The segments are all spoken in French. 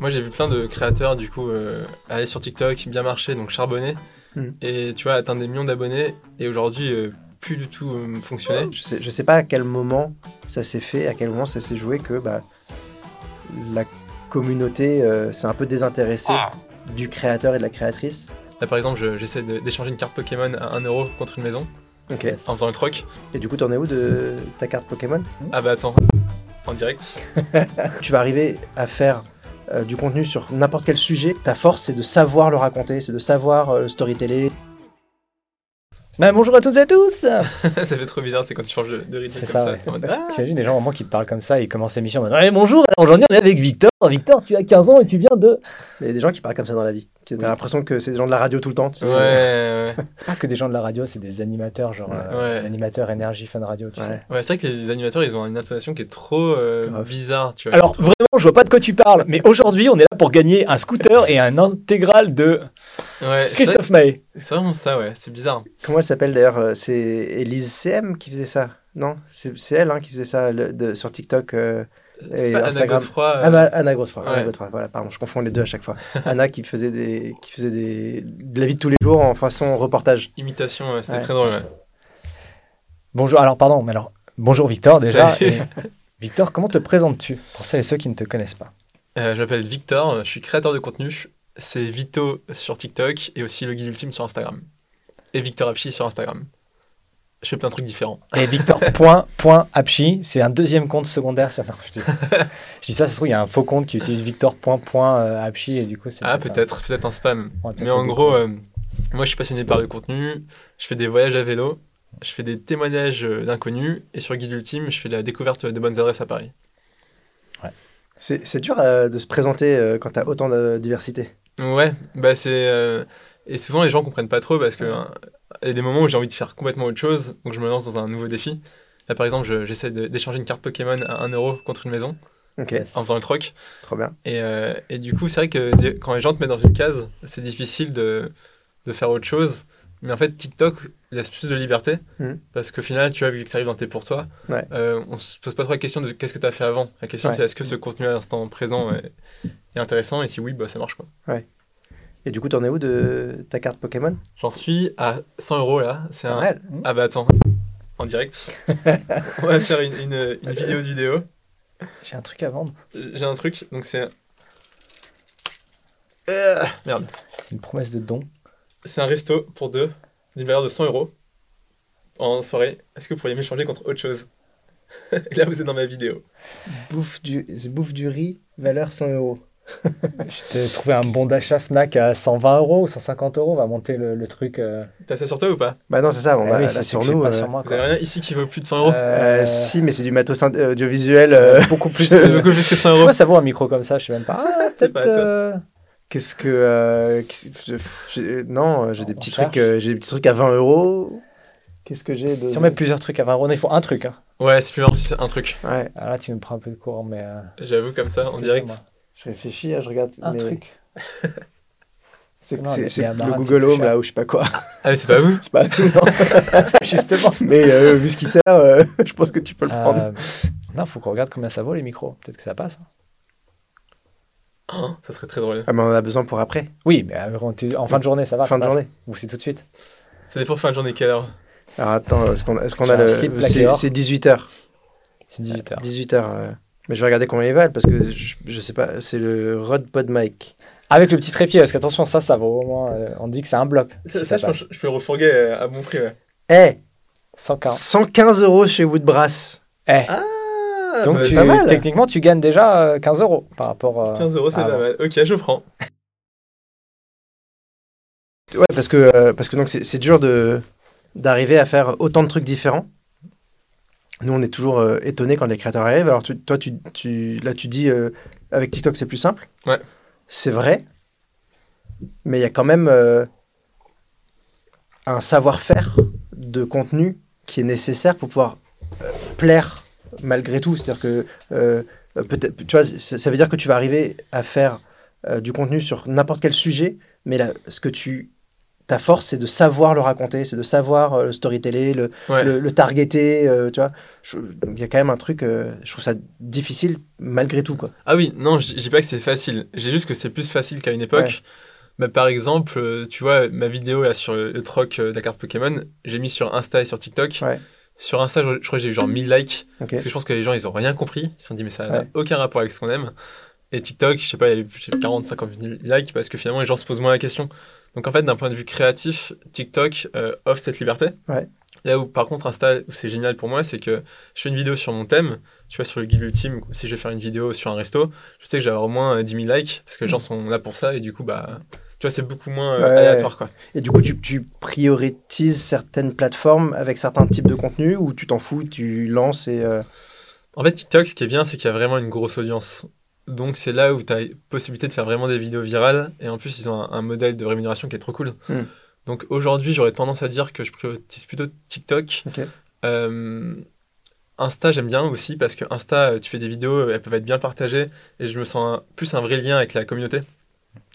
Moi, j'ai vu plein de créateurs, du coup, euh, aller sur TikTok, bien marcher, donc charbonner, Mm. et tu vois, atteindre des millions d'abonnés, et aujourd'hui, euh, plus du tout euh, fonctionner. Je sais, je sais pas à quel moment ça s'est fait, à quel moment ça s'est joué que bah, la communauté euh, s'est un peu désintéressée Ah. du créateur et de la créatrice. Là, par exemple, je- j'essaie d'échanger une carte Pokémon à 1€ contre une maison, Ok. en faisant le troc. Et du coup, t'en es où de ta carte Pokémon? Ah bah attends, en direct. Tu vas arriver à faire euh, du contenu sur n'importe quel sujet. Ta force, c'est de savoir le raconter, c'est de savoir euh, le storyteller. Bah, bonjour à toutes et à tous ça fait trop bizarre, c'est quand tu changes de, de rythme C'est comme ça, ouais. mode, Ah T'imagines les gens vraiment qui te parlent comme ça, ils commencent l'émission en mode Ouais, bonjour, alors aujourd'hui on est avec Victor. Victor, tu as 15 ans et tu viens de. Il y a des gens qui parlent comme ça dans la vie. T'as Oui. l'impression que c'est des gens de la radio tout le temps. tu sais. Ouais, ouais. C'est pas que des gens de la radio, c'est des animateurs, genre euh, Ouais. l'animateur énergie fun radio, tu Ouais. sais. Ouais, c'est vrai que les animateurs, ils ont une intonation qui est trop euh, bizarre, tu vois. Alors vraiment, je vois pas de quoi tu parles, mais aujourd'hui on est là pour gagner un scooter et un intégral de Christophe Maé. c'est vraiment ça, ouais, c'est bizarre. Comment elle s'appelle d'ailleurs euh, C'est Elise CM qui faisait ça Non? C'est c'est elle hein, qui faisait ça le- de- sur TikTok. euh, Et pas Anna. Godefroy. euh, Anna, Anna Godefroy, Anna. Godefroy, voilà, pardon, je confonds les deux à chaque fois. Anna qui faisait, des, qui faisait des, de la vie de tous les jours en façon reportage. Imitation, ouais, c'était Ouais. très drôle. Bonjour, alors pardon, mais alors bonjour Victor déjà. Et- Victor, comment te présentes-tu pour celles et ceux qui ne te connaissent pas? Euh, je m'appelle Victor, je suis créateur de contenu. C'est Vito sur TikTok et aussi le guide ultime sur Instagram. Et Victor Apchi sur Instagram. Je fais plein de trucs différents. Et Victor.apchi, c'est un deuxième compte secondaire. Sur... Non, je, dis... je dis ça, ça se trouve, il y a un faux compte qui utilise Victor.apchi et du coup, c'est. Ah, un- peut-être, peut-être un spam. Mais en gros, euh, moi je suis passionné par le contenu, je fais des voyages à vélo, je fais des témoignages euh, d'inconnus, et sur Guide Ultime, je fais de la découverte de bonnes adresses à Paris. C'est c'est dur euh, de se présenter euh, quand t'as autant de diversité. Ouais, bah c'est. Et souvent les gens comprennent pas trop parce que euh, il y a des moments où j'ai envie de faire complètement autre chose, donc je me lance dans un nouveau défi. Là par exemple, je- j'essaie d'échanger une carte Pokémon à 1€ contre une maison en faisant le troc. trop bien. Et, euh, et du coup, c'est vrai que des- quand les gens te mettent dans une case, c'est difficile de, de faire autre chose. Mais en fait, TikTok laisse plus de liberté. Mhm. Parce qu'au final, tu vois, vu que ça arrive dans tes pour toi, Ouais. euh, on se pose pas trop la question de qu'est-ce que tu as fait avant. La question, Ouais. c'est est-ce que ce contenu à l'instant présent est, est intéressant? Et si oui, bah, ça marche. quoi. Et du coup, t'en es où de ta carte Pokémon? J'en suis à 100 euros là. C'est un... mal. Ah bah attends, en direct. on va faire une, une, une vidéo de vidéo. J'ai un truc à vendre. J'ai un truc, donc c'est. Euh, merde. Une promesse de don. C'est un resto pour deux, d'une valeur de 100 euros en soirée. Est-ce que vous pourriez m'échanger contre autre chose? Et là, vous êtes dans ma vidéo. Bouffe du, bouffe du riz, valeur 100 euros. Je t'ai trouvé un bon d'achat Fnac à 120 euros ou 150 euros. On va monter le, le truc. euh. T'as ça sur toi ou pas? Bah non, c'est ça, on Ah a oui, là sur nous. pas euh, sur moi. Vous avez rien ici qui vaut plus de 100 euros? Euh, Euh, si, mais c'est du matos audiovisuel. euh, beaucoup plus. C'est beaucoup plus que 100 euros. Pourquoi ça vaut un micro comme ça Je sais même pas. Ah, peut-être. pas Qu'est-ce que. euh, je- non, j'ai des petits trucs, euh, j'ai des petits trucs à 20 euros. Qu'est-ce que j'ai de. Si on met plusieurs trucs à 20 euros, il faut un truc. Hein. Ouais, c'est plus marrant si c'est un truc. Ouais, Alors là, tu me prends un peu de courant, mais. euh, J'avoue, comme ça, en direct. Je réfléchis, hein, je regarde. Un mais truc. C'est c'est- c'est le c'est Google Home là ou je sais pas quoi. Ah, mais c'est pas vous C'est pas nous, non. Justement. Mais euh, vu ce qui sert, euh, je pense que tu peux le prendre. Euh, non, faut qu'on regarde combien ça vaut les micros. Peut-être que ça passe. hein. Oh, Ça serait très drôle. Ah, mais on en a besoin pour après, Oui, mais euh, en fin de journée, ça va. fin ça de passe. journée. Ou c'est tout de suite. Ça dépend fin de journée, quelle heure Alors attends, est-ce qu'on est a le. C'est c'est 18h. C'est 18h. 18h. Mais je vais regarder combien ils valent parce que je, je sais pas, c'est le Rod Pod Mic. Avec le petit trépied, parce qu'attention, ça, ça vaut au moins. euh, on dit que c'est un bloc. Ça, si ça, ça je, passe. pense que je peux le refourguer euh, à bon prix, ouais. Eh 140. 115 euros chez Woodbrass. Eh, Ah, donc bah, tu- pas mal. techniquement, tu gagnes déjà euh, 15 euros par rapport. euh, 15 euros, c'est pas mal. Ok, je prends. Ouais, parce que, euh, parce que donc c'est c'est dur de d'arriver à faire autant de trucs différents. Nous, on est toujours euh, étonnés quand les créateurs arrivent. Alors, tu- toi, tu, tu, là, tu dis euh, avec TikTok, c'est plus simple. Ouais. C'est vrai. Mais il y a quand même euh, un savoir-faire de contenu qui est nécessaire pour pouvoir plaire malgré tout. C'est-à-dire que peut-être, tu vois, ça, veut dire que tu vas arriver à faire du contenu sur n'importe quel sujet, mais là, ce que tu ta force, c'est de savoir le raconter, c'est de savoir euh, le storyteller, le, Ouais. le, le targeter, euh, tu vois. Il y a quand même un truc, euh, je trouve ça difficile malgré tout, quoi. Ah oui, non, je dis pas que c'est facile. J'ai juste que c'est plus facile qu'à une époque. Ouais. Bah, par exemple, tu vois, ma vidéo là sur le troc de la carte Pokémon, j'ai mis sur Insta et sur TikTok. Ouais. Sur Insta, je, je crois que j'ai eu genre 1000 likes. Ok. Parce que je pense que les gens, ils ont rien compris. Ils se sont dit, mais ça n'a aucun rapport avec ce qu'on aime. Et TikTok, je sais pas, il y a eu je sais, 40, 50 000 likes parce que finalement, les gens se posent moins la question. Donc en fait, d'un point de vue créatif, TikTok euh, offre cette liberté. Ouais. Là où, par contre, Insta, où c'est génial pour moi, c'est que je fais une vidéo sur mon thème. Tu vois, sur le guide ultime, si je vais faire une vidéo sur un resto, je sais que j'ai au moins euh, 10 000 likes parce que les gens sont là pour ça et du coup, bah, tu vois, c'est beaucoup moins euh, Ouais. aléatoire, quoi. Et du coup, tu, tu prioritises certaines plateformes avec certains types de contenus ou tu t'en fous, tu lances et. euh, En fait, TikTok, ce qui est bien, c'est qu'il y a vraiment une grosse audience. Donc, c'est là où tu as possibilité de faire vraiment des vidéos virales. Et en plus, ils ont un, un modèle de rémunération qui est trop cool. Hmm. Donc, aujourd'hui, j'aurais tendance à dire que je priorise plutôt TikTok. Ok. Euh, Insta, j'aime bien aussi parce que Insta, tu fais des vidéos, elles peuvent être bien partagées. Et je me sens un- plus un vrai lien avec la communauté. Et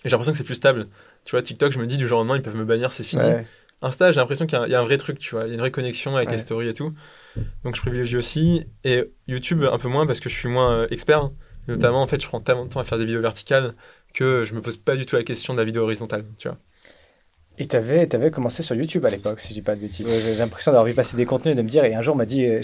j'ai l'impression que c'est plus stable. Tu vois, TikTok, je me dis du jour au lendemain, ils peuvent me bannir, c'est fini. ouais. Insta, j'ai l'impression qu'il y, a un- il y a un vrai truc, tu vois. Il y a une vraie connexion avec Ouais. les stories et tout. Donc je privilégie aussi. Et YouTube, un peu moins parce que je suis moins euh, expert. Et notamment, en fait, je prends tellement de temps à faire des vidéos verticales que je me pose pas du tout la question de la vidéo horizontale, tu vois. Et tu avais, commencé sur YouTube à l'époque, si je dis pas de bêtises. J'ai l'impression d'avoir vu passer des contenus et de me dire, et un jour m'a dit, euh,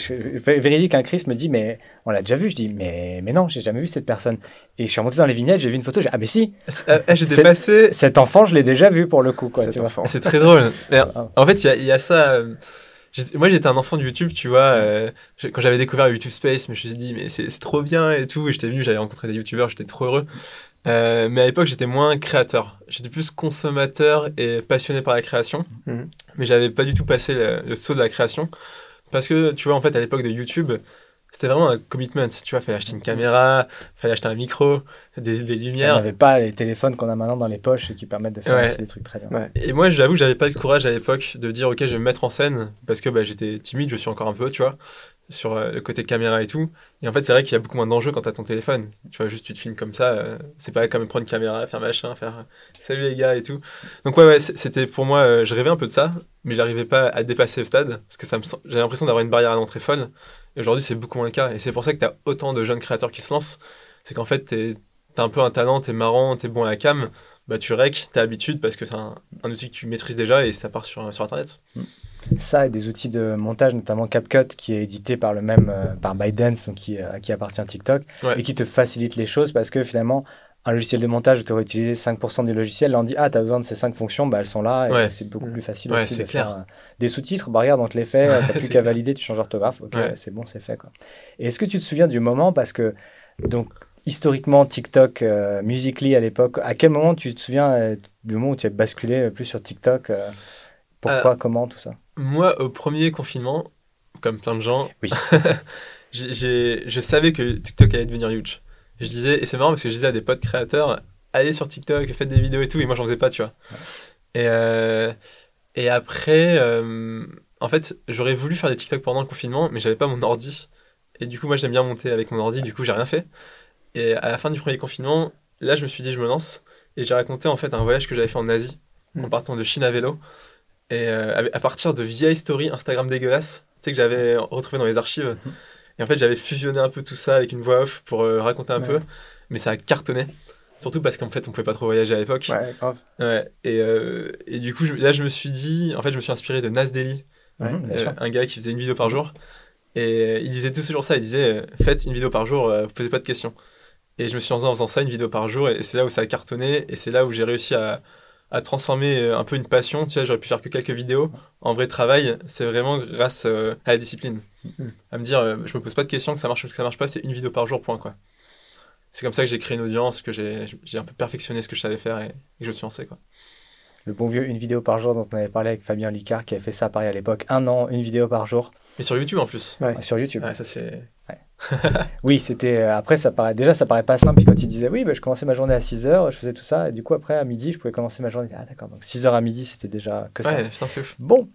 véridique, un Chris me dit, mais on l'a déjà vu. Je dis, mais, mais non, j'ai jamais vu cette personne. Et je suis remonté dans les vignettes, j'ai vu une photo, j'ai ah, mais si, Ah, ah, J'étais passé. cet enfant, je l'ai déjà vu pour le coup, quoi. C'est très drôle. Ah. en fait, il y a, il y a ça. Moi, j'étais un enfant de YouTube, tu vois. euh, quand j'avais découvert YouTube Space, mais je me suis dit, mais c'est trop bien et tout. Et j'étais venu, j'avais rencontré des YouTubeurs, j'étais trop heureux. Euh, mais à l'époque, j'étais moins créateur. J'étais plus consommateur et passionné par la création. Mhm. Mais j'avais pas du tout passé le, le saut de la création. Parce que, tu vois, en fait, à l'époque de YouTube, c'était vraiment un commitment. Tu vois, fallait acheter une caméra, fallait acheter un micro, des, des On lumières. n'avait pas les téléphones qu'on a maintenant dans les poches et qui permettent de faire Ouais. aussi des trucs très bien. Ouais. Et moi, j'avoue que j'avais pas le courage à l'époque de dire, ok, je vais me mettre en scène, parce que bah, j'étais timide, je suis encore un peu, tu vois, sur euh, le côté caméra et tout. Et en fait, c'est vrai qu'il y a beaucoup moins d'enjeux quand t'as ton téléphone. Tu vois, juste tu te filmes comme ça, euh, c'est pas comme prendre une caméra, faire machin, faire euh, salut les gars et tout. Donc ouais, ouais, c'était pour moi, euh, je rêvais un peu de ça, mais j'arrivais pas à dépasser le stade, parce que ça me sent- j'avais l'impression d'avoir une barrière à l'entrée folle. Et aujourd'hui, c'est beaucoup moins le cas. Et c'est pour ça que t'as autant de jeunes créateurs qui se lancent. C'est qu'en fait, t'es t'as un peu un talent, t'es marrant, t'es bon à la cam, bah tu rec, t'as habitude parce que c'est un, un outil que tu maîtrises déjà et ça part sur, sur internet. Ça et des outils de montage, notamment CapCut, qui est édité par le même, euh, par ByteDance, donc qui, euh, qui appartient à TikTok, Ouais. et qui te facilite les choses parce que finalement, un logiciel de montage où tu aurais utilisé 5% du logiciel, là on dit ah t'as besoin de ces 5 fonctions, bah elles sont là et Ouais. c'est beaucoup plus facile Ouais, aussi de clair. faire euh, des sous-titres. Bah regarde on te les fait, t'as plus qu'à valider, tu changes d'orthographe, ok Ouais. c'est bon c'est fait quoi. Et est-ce que tu te souviens du moment parce que donc historiquement TikTok, euh, Musical.ly à l'époque, à quel moment tu te souviens euh, du moment où tu as basculé euh, plus sur TikTok euh, Pourquoi, comment, tout ça? Moi, au premier confinement, comme plein de gens, Oui. je savais que TikTok allait devenir huge. Je disais, et c'est marrant parce que je disais à des potes créateurs, allez sur TikTok, faites des vidéos et tout, et moi j'en faisais pas, tu vois. Et, euh, et après, euh, en fait, j'aurais voulu faire des TikTok pendant le confinement, mais j'avais pas mon ordi. Et du coup, moi j'aime bien monter avec mon ordi, du coup j'ai rien fait. Et à la fin du premier confinement, là je me suis dit, je me lance. Et j'ai raconté en fait un voyage que j'avais fait en Asie, en Mm. partant de Chine à vélo. Et euh, à- partir de vieilles stories Instagram dégueulasses, tu sais, que j'avais retrouvé dans les archives. Et en fait, j'avais fusionné un peu tout ça avec une voix off pour euh, raconter un Ouais. peu. Mais ça a cartonné. Surtout parce qu'en fait, on pouvait pas trop voyager à l'époque. Ouais, grave. Ouais, et, euh, et du coup, je- là, je me suis dit, en fait, je me suis inspiré de Nas Daily, Ouais, euh, un gars qui faisait une vidéo par jour. Et il disait tous ces jours ça, il disait, faites une vidéo par jour, vous posez pas de questions. Et je me suis lancé en faisant ça, une vidéo par jour, et c'est là où ça a cartonné, et c'est là où j'ai réussi à, à transformer un peu une passion. Tu vois, j'aurais pu faire que quelques vidéos. En vrai travail, c'est vraiment grâce euh, à la discipline. À me dire, euh, je me pose pas de questions, que ça marche ou que ça marche pas, c'est une vidéo par jour, point, quoi. C'est comme ça que j'ai créé une audience, que j'ai un peu perfectionné ce que je savais faire et, et que je suis lancé, quoi. Le bon vieux une vidéo par jour dont on avait parlé avec Fabien Licard qui avait fait ça à Paris à l'époque. Un an, une vidéo par jour Mais sur YouTube en plus. Ouais. sur YouTube. Ça c'est. Oui, c'était. euh, Après, ça paraît. Déjà, ça paraît pas simple. Puis quand il disait oui, bah, je commençais ma journée à 6 h, je faisais tout ça. Et du coup, après, à midi, je pouvais commencer ma journée. Ah, d'accord. Donc 6 h à midi, c'était déjà que ça. Ouais, putain, c'est ouf. Bon.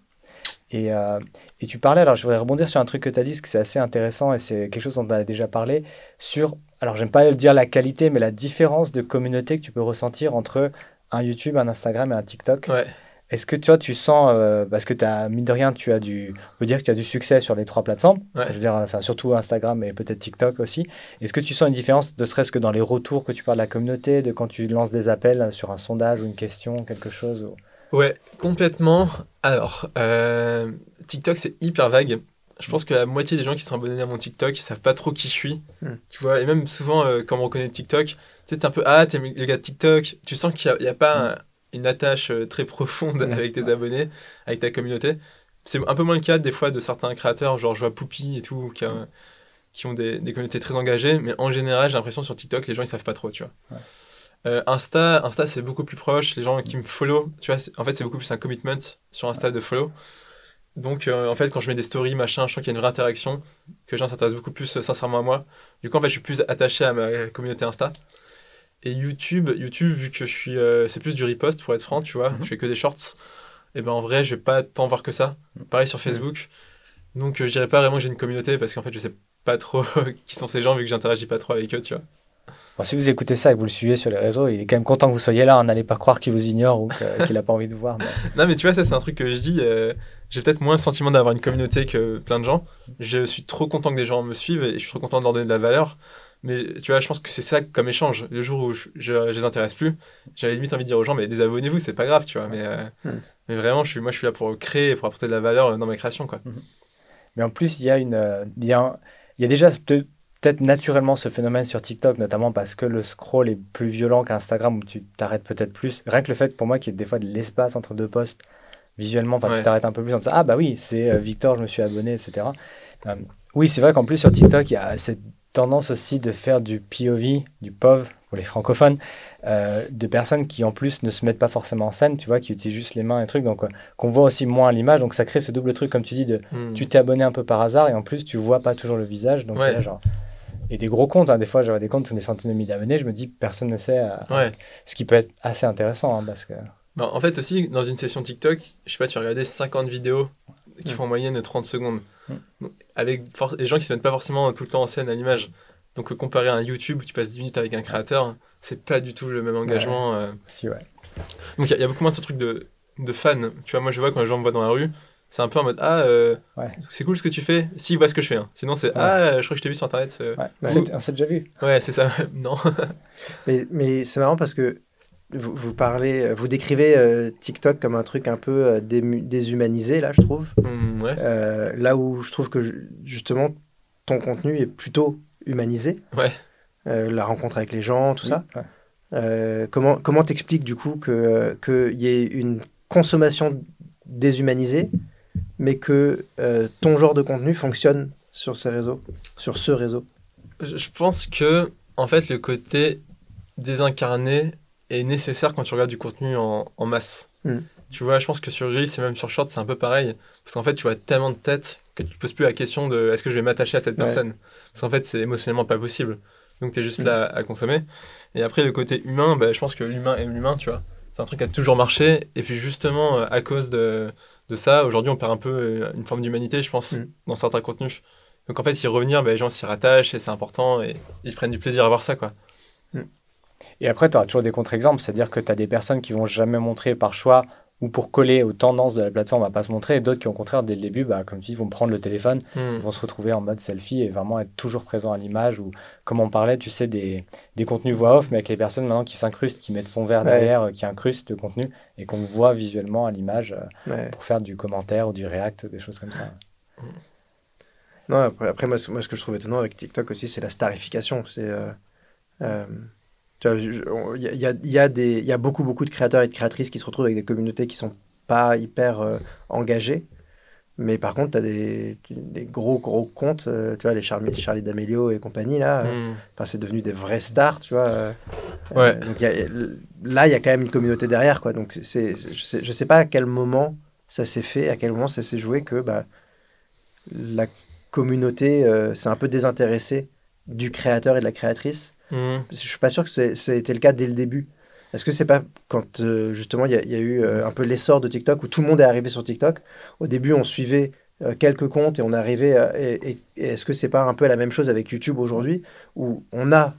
Et, euh, et tu parlais, alors je voudrais rebondir sur un truc que tu as dit, parce que c'est assez intéressant et c'est quelque chose dont on a déjà parlé, sur, alors j'aime pas dire la qualité, mais la différence de communauté que tu peux ressentir entre un YouTube, un Instagram et un TikTok. Ouais. Est-ce que toi, tu sens, euh, parce que tu as, mine de rien, tu as du, on peut dire que tu as du succès sur les trois plateformes, Ouais. je veux dire, enfin, surtout Instagram et peut-être TikTok aussi. Est-ce que tu sens une différence, ne serait-ce que dans les retours que tu parles de la communauté, de quand tu lances des appels sur un sondage ou une question, quelque chose ou- Ouais, complètement. Alors, euh, TikTok, c'est hyper vague. Je pense que la moitié des gens qui sont abonnés à mon TikTok, ils savent pas trop qui je suis. Hmm. Tu vois, et même souvent, euh, quand on reconnaît TikTok, tu sais, t'es un peu, ah, t'es le gars de TikTok. Tu sens qu'il n'y a, pas un- une attache euh, très profonde Hmm. avec tes abonnés, avec ta communauté. C'est un peu moins le cas des fois de certains créateurs, genre je vois Poupy et tout, qui, a- qui ont des, des communautés très engagées. Mais en général, j'ai l'impression sur TikTok, les gens, ils savent pas trop, tu vois. Ouais. Euh, Insta, Insta c'est beaucoup plus proche. Les gens qui me follow, tu vois, en fait, c'est beaucoup plus un commitment sur Insta de follow. Donc, euh, en fait, quand je mets des stories, machin, je sens qu'il y a une vraie interaction, que les gens s'intéressent beaucoup plus euh, sincèrement à moi. Du coup, en fait, je suis plus attaché à ma communauté Insta. Et YouTube, YouTube, vu que je suis, c'est plus du repost pour être franc, tu vois, Mhm. je fais que des shorts. Et ben en vrai, je vais pas tant voir que ça. Pareil sur Facebook. Donc, je dirais pas vraiment que j'ai une communauté parce qu'en fait, je sais pas trop qui sont ces gens vu que j'interagis pas trop avec eux, tu vois. Bon, si vous écoutez ça et que vous le suivez sur les réseaux, il est quand même content que vous soyez là. hein, N'allez pas croire qu'il vous ignore ou qu'il n'a pas envie de vous voir. mais- Non, mais tu vois, ça, c'est un truc que je dis. euh, j'ai peut-être moins le sentiment d'avoir une communauté que plein de gens. Je suis trop content que des gens me suivent et je suis trop content de leur donner de la valeur. Mais tu vois, je pense que c'est ça comme échange. Le jour où je, je, je les intéresse plus, j'avais limite envie de dire aux gens, mais désabonnez-vous, c'est pas grave, tu vois. Mais, euh, Hmm. mais vraiment, je suis, moi, je suis là pour créer et pour apporter de la valeur dans ma création, quoi. Mais en plus, il y a, une, euh, il y a, un- il y a déjà peut-être naturellement ce phénomène sur TikTok, notamment parce que le scroll est plus violent qu'Instagram où tu t'arrêtes peut-être plus. Rien que le fait pour moi qu'il y ait des fois de l'espace entre deux posts, visuellement, enfin, Ouais. tu t'arrêtes un peu plus en disant Ah bah oui, c'est euh, Victor, je me suis abonné, etc. Euh, oui, c'est vrai qu'en plus sur TikTok, il y a cette tendance aussi de faire du POV, du POV pour les francophones, euh, de personnes qui en plus ne se mettent pas forcément en scène, tu vois, qui utilisent juste les mains et trucs, donc euh, qu'on voit aussi moins à l'image, donc ça crée ce double truc, comme tu dis, de Hmm. tu t'es abonné un peu par hasard et en plus tu vois pas toujours le visage donc Ouais. là, genre et des gros comptes hein, des fois j'avais des comptes qui ont des centaines de milliers d'abonnés je me dis personne ne sait euh, Ouais. ce qui peut être assez intéressant hein, parce que Bah, en fait, aussi, dans une session TikTok, je sais pas, tu regardais 50 vidéos qui font en moyenne 30 secondes. Donc, Avec les gens qui se mettent pas forcément tout le temps en scène à l'image. Donc, euh, comparé à un YouTube où tu passes 10 minutes avec un créateur, c'est pas du tout le même engagement. euh. si ouais Donc, il y, y a beaucoup moins ce truc de, de fan. Tu vois, moi, je vois quand les gens me voient dans la rue, c'est un peu en mode Ah, euh, Ouais. c'est cool ce que tu fais. Si, voient ce que je fais. hein. Sinon, c'est Ah, je crois que je t'ai vu sur internet. euh. ouais. C'est- on s'est déjà vu Ouais, c'est ça. non. Mais, mais c'est marrant parce que vous, vous parlez, vous décrivez euh, TikTok comme un truc un peu euh, déshumanisé, là, je trouve. Euh, là où je trouve que ju- justement ton contenu est plutôt humanisé. La rencontre avec les gens, tout ça. Comment comment t'expliques du coup que qu'il y ait une consommation déshumanisée, mais que euh, ton genre de contenu fonctionne sur ces réseaux, sur ce réseau Je pense que, en fait, le côté désincarné est nécessaire quand tu regardes du contenu en, en masse. Mm. Tu vois, je pense que sur Reels et même sur Short, c'est un peu pareil. Parce qu'en fait, tu vois tellement de têtes que tu te poses plus la question de est-ce que je vais m'attacher à cette Ouais. personne? Parce qu'en fait, c'est émotionnellement pas possible. Donc, tu es juste Mm. là à consommer. Et après, le côté humain, bah, je pense que l'humain aime l'humain, tu vois. C'est un truc qui a toujours marché. Et puis, justement, euh, à cause de, de ça, aujourd'hui, on perd un peu euh, une forme d'humanité, je pense, Mm. dans certains contenus. Donc, en fait, y revenir, bah, les gens s'y rattachent et c'est important. Et ils se prennent du plaisir à voir ça, quoi. et après tu auras toujours des contre-exemples c'est à dire que tu as des personnes qui vont jamais montrer par choix ou pour coller aux tendances de la plateforme à pas se montrer et d'autres qui au contraire dès le début bah, comme tu dis vont prendre le téléphone Hmm. Vont se retrouver en mode selfie et vraiment être toujours présent à l'image ou comme on parlait tu sais des, des contenus voix off mais avec les personnes maintenant qui s'incrustent qui mettent fond vert Ouais. derrière euh, qui incrustent le contenu et qu'on voit visuellement à l'image euh, Ouais. pour faire du commentaire ou du react des choses comme ça Non, après, après moi, ce- moi, ce que je trouve étonnant avec TikTok aussi, c'est la starification. C'est, euh, euh, il y a, il y a- y a y beaucoup, beaucoup de créateurs et de créatrices qui se retrouvent avec des communautés qui sont pas hyper euh, engagées. Mais par contre, tu as des, des gros, gros comptes, euh, tu vois, les Charlie, Charlie D'Amelio et compagnie, là. euh, Hmm. Enfin, c'est devenu des vrais stars, tu vois. euh, Ouais. euh, donc, il y a- là, il y a quand même une communauté derrière, quoi. Donc, c'est, je, sais, je sais pas à quel moment ça s'est fait, à quel moment ça s'est joué que bah, la communauté euh, s'est un peu désintéressée du créateur et de la créatrice. Que je suis pas sûr que ça a été le cas dès le début. Est-ce que c'est pas quand euh, justement il y, a- il y a eu euh, un peu l'essor de TikTok où tout le monde est arrivé sur TikTok? Au début, on suivait euh, quelques comptes et on arrivait. à- et et- et est-ce que c'est pas un peu la même chose avec YouTube aujourd'hui où on a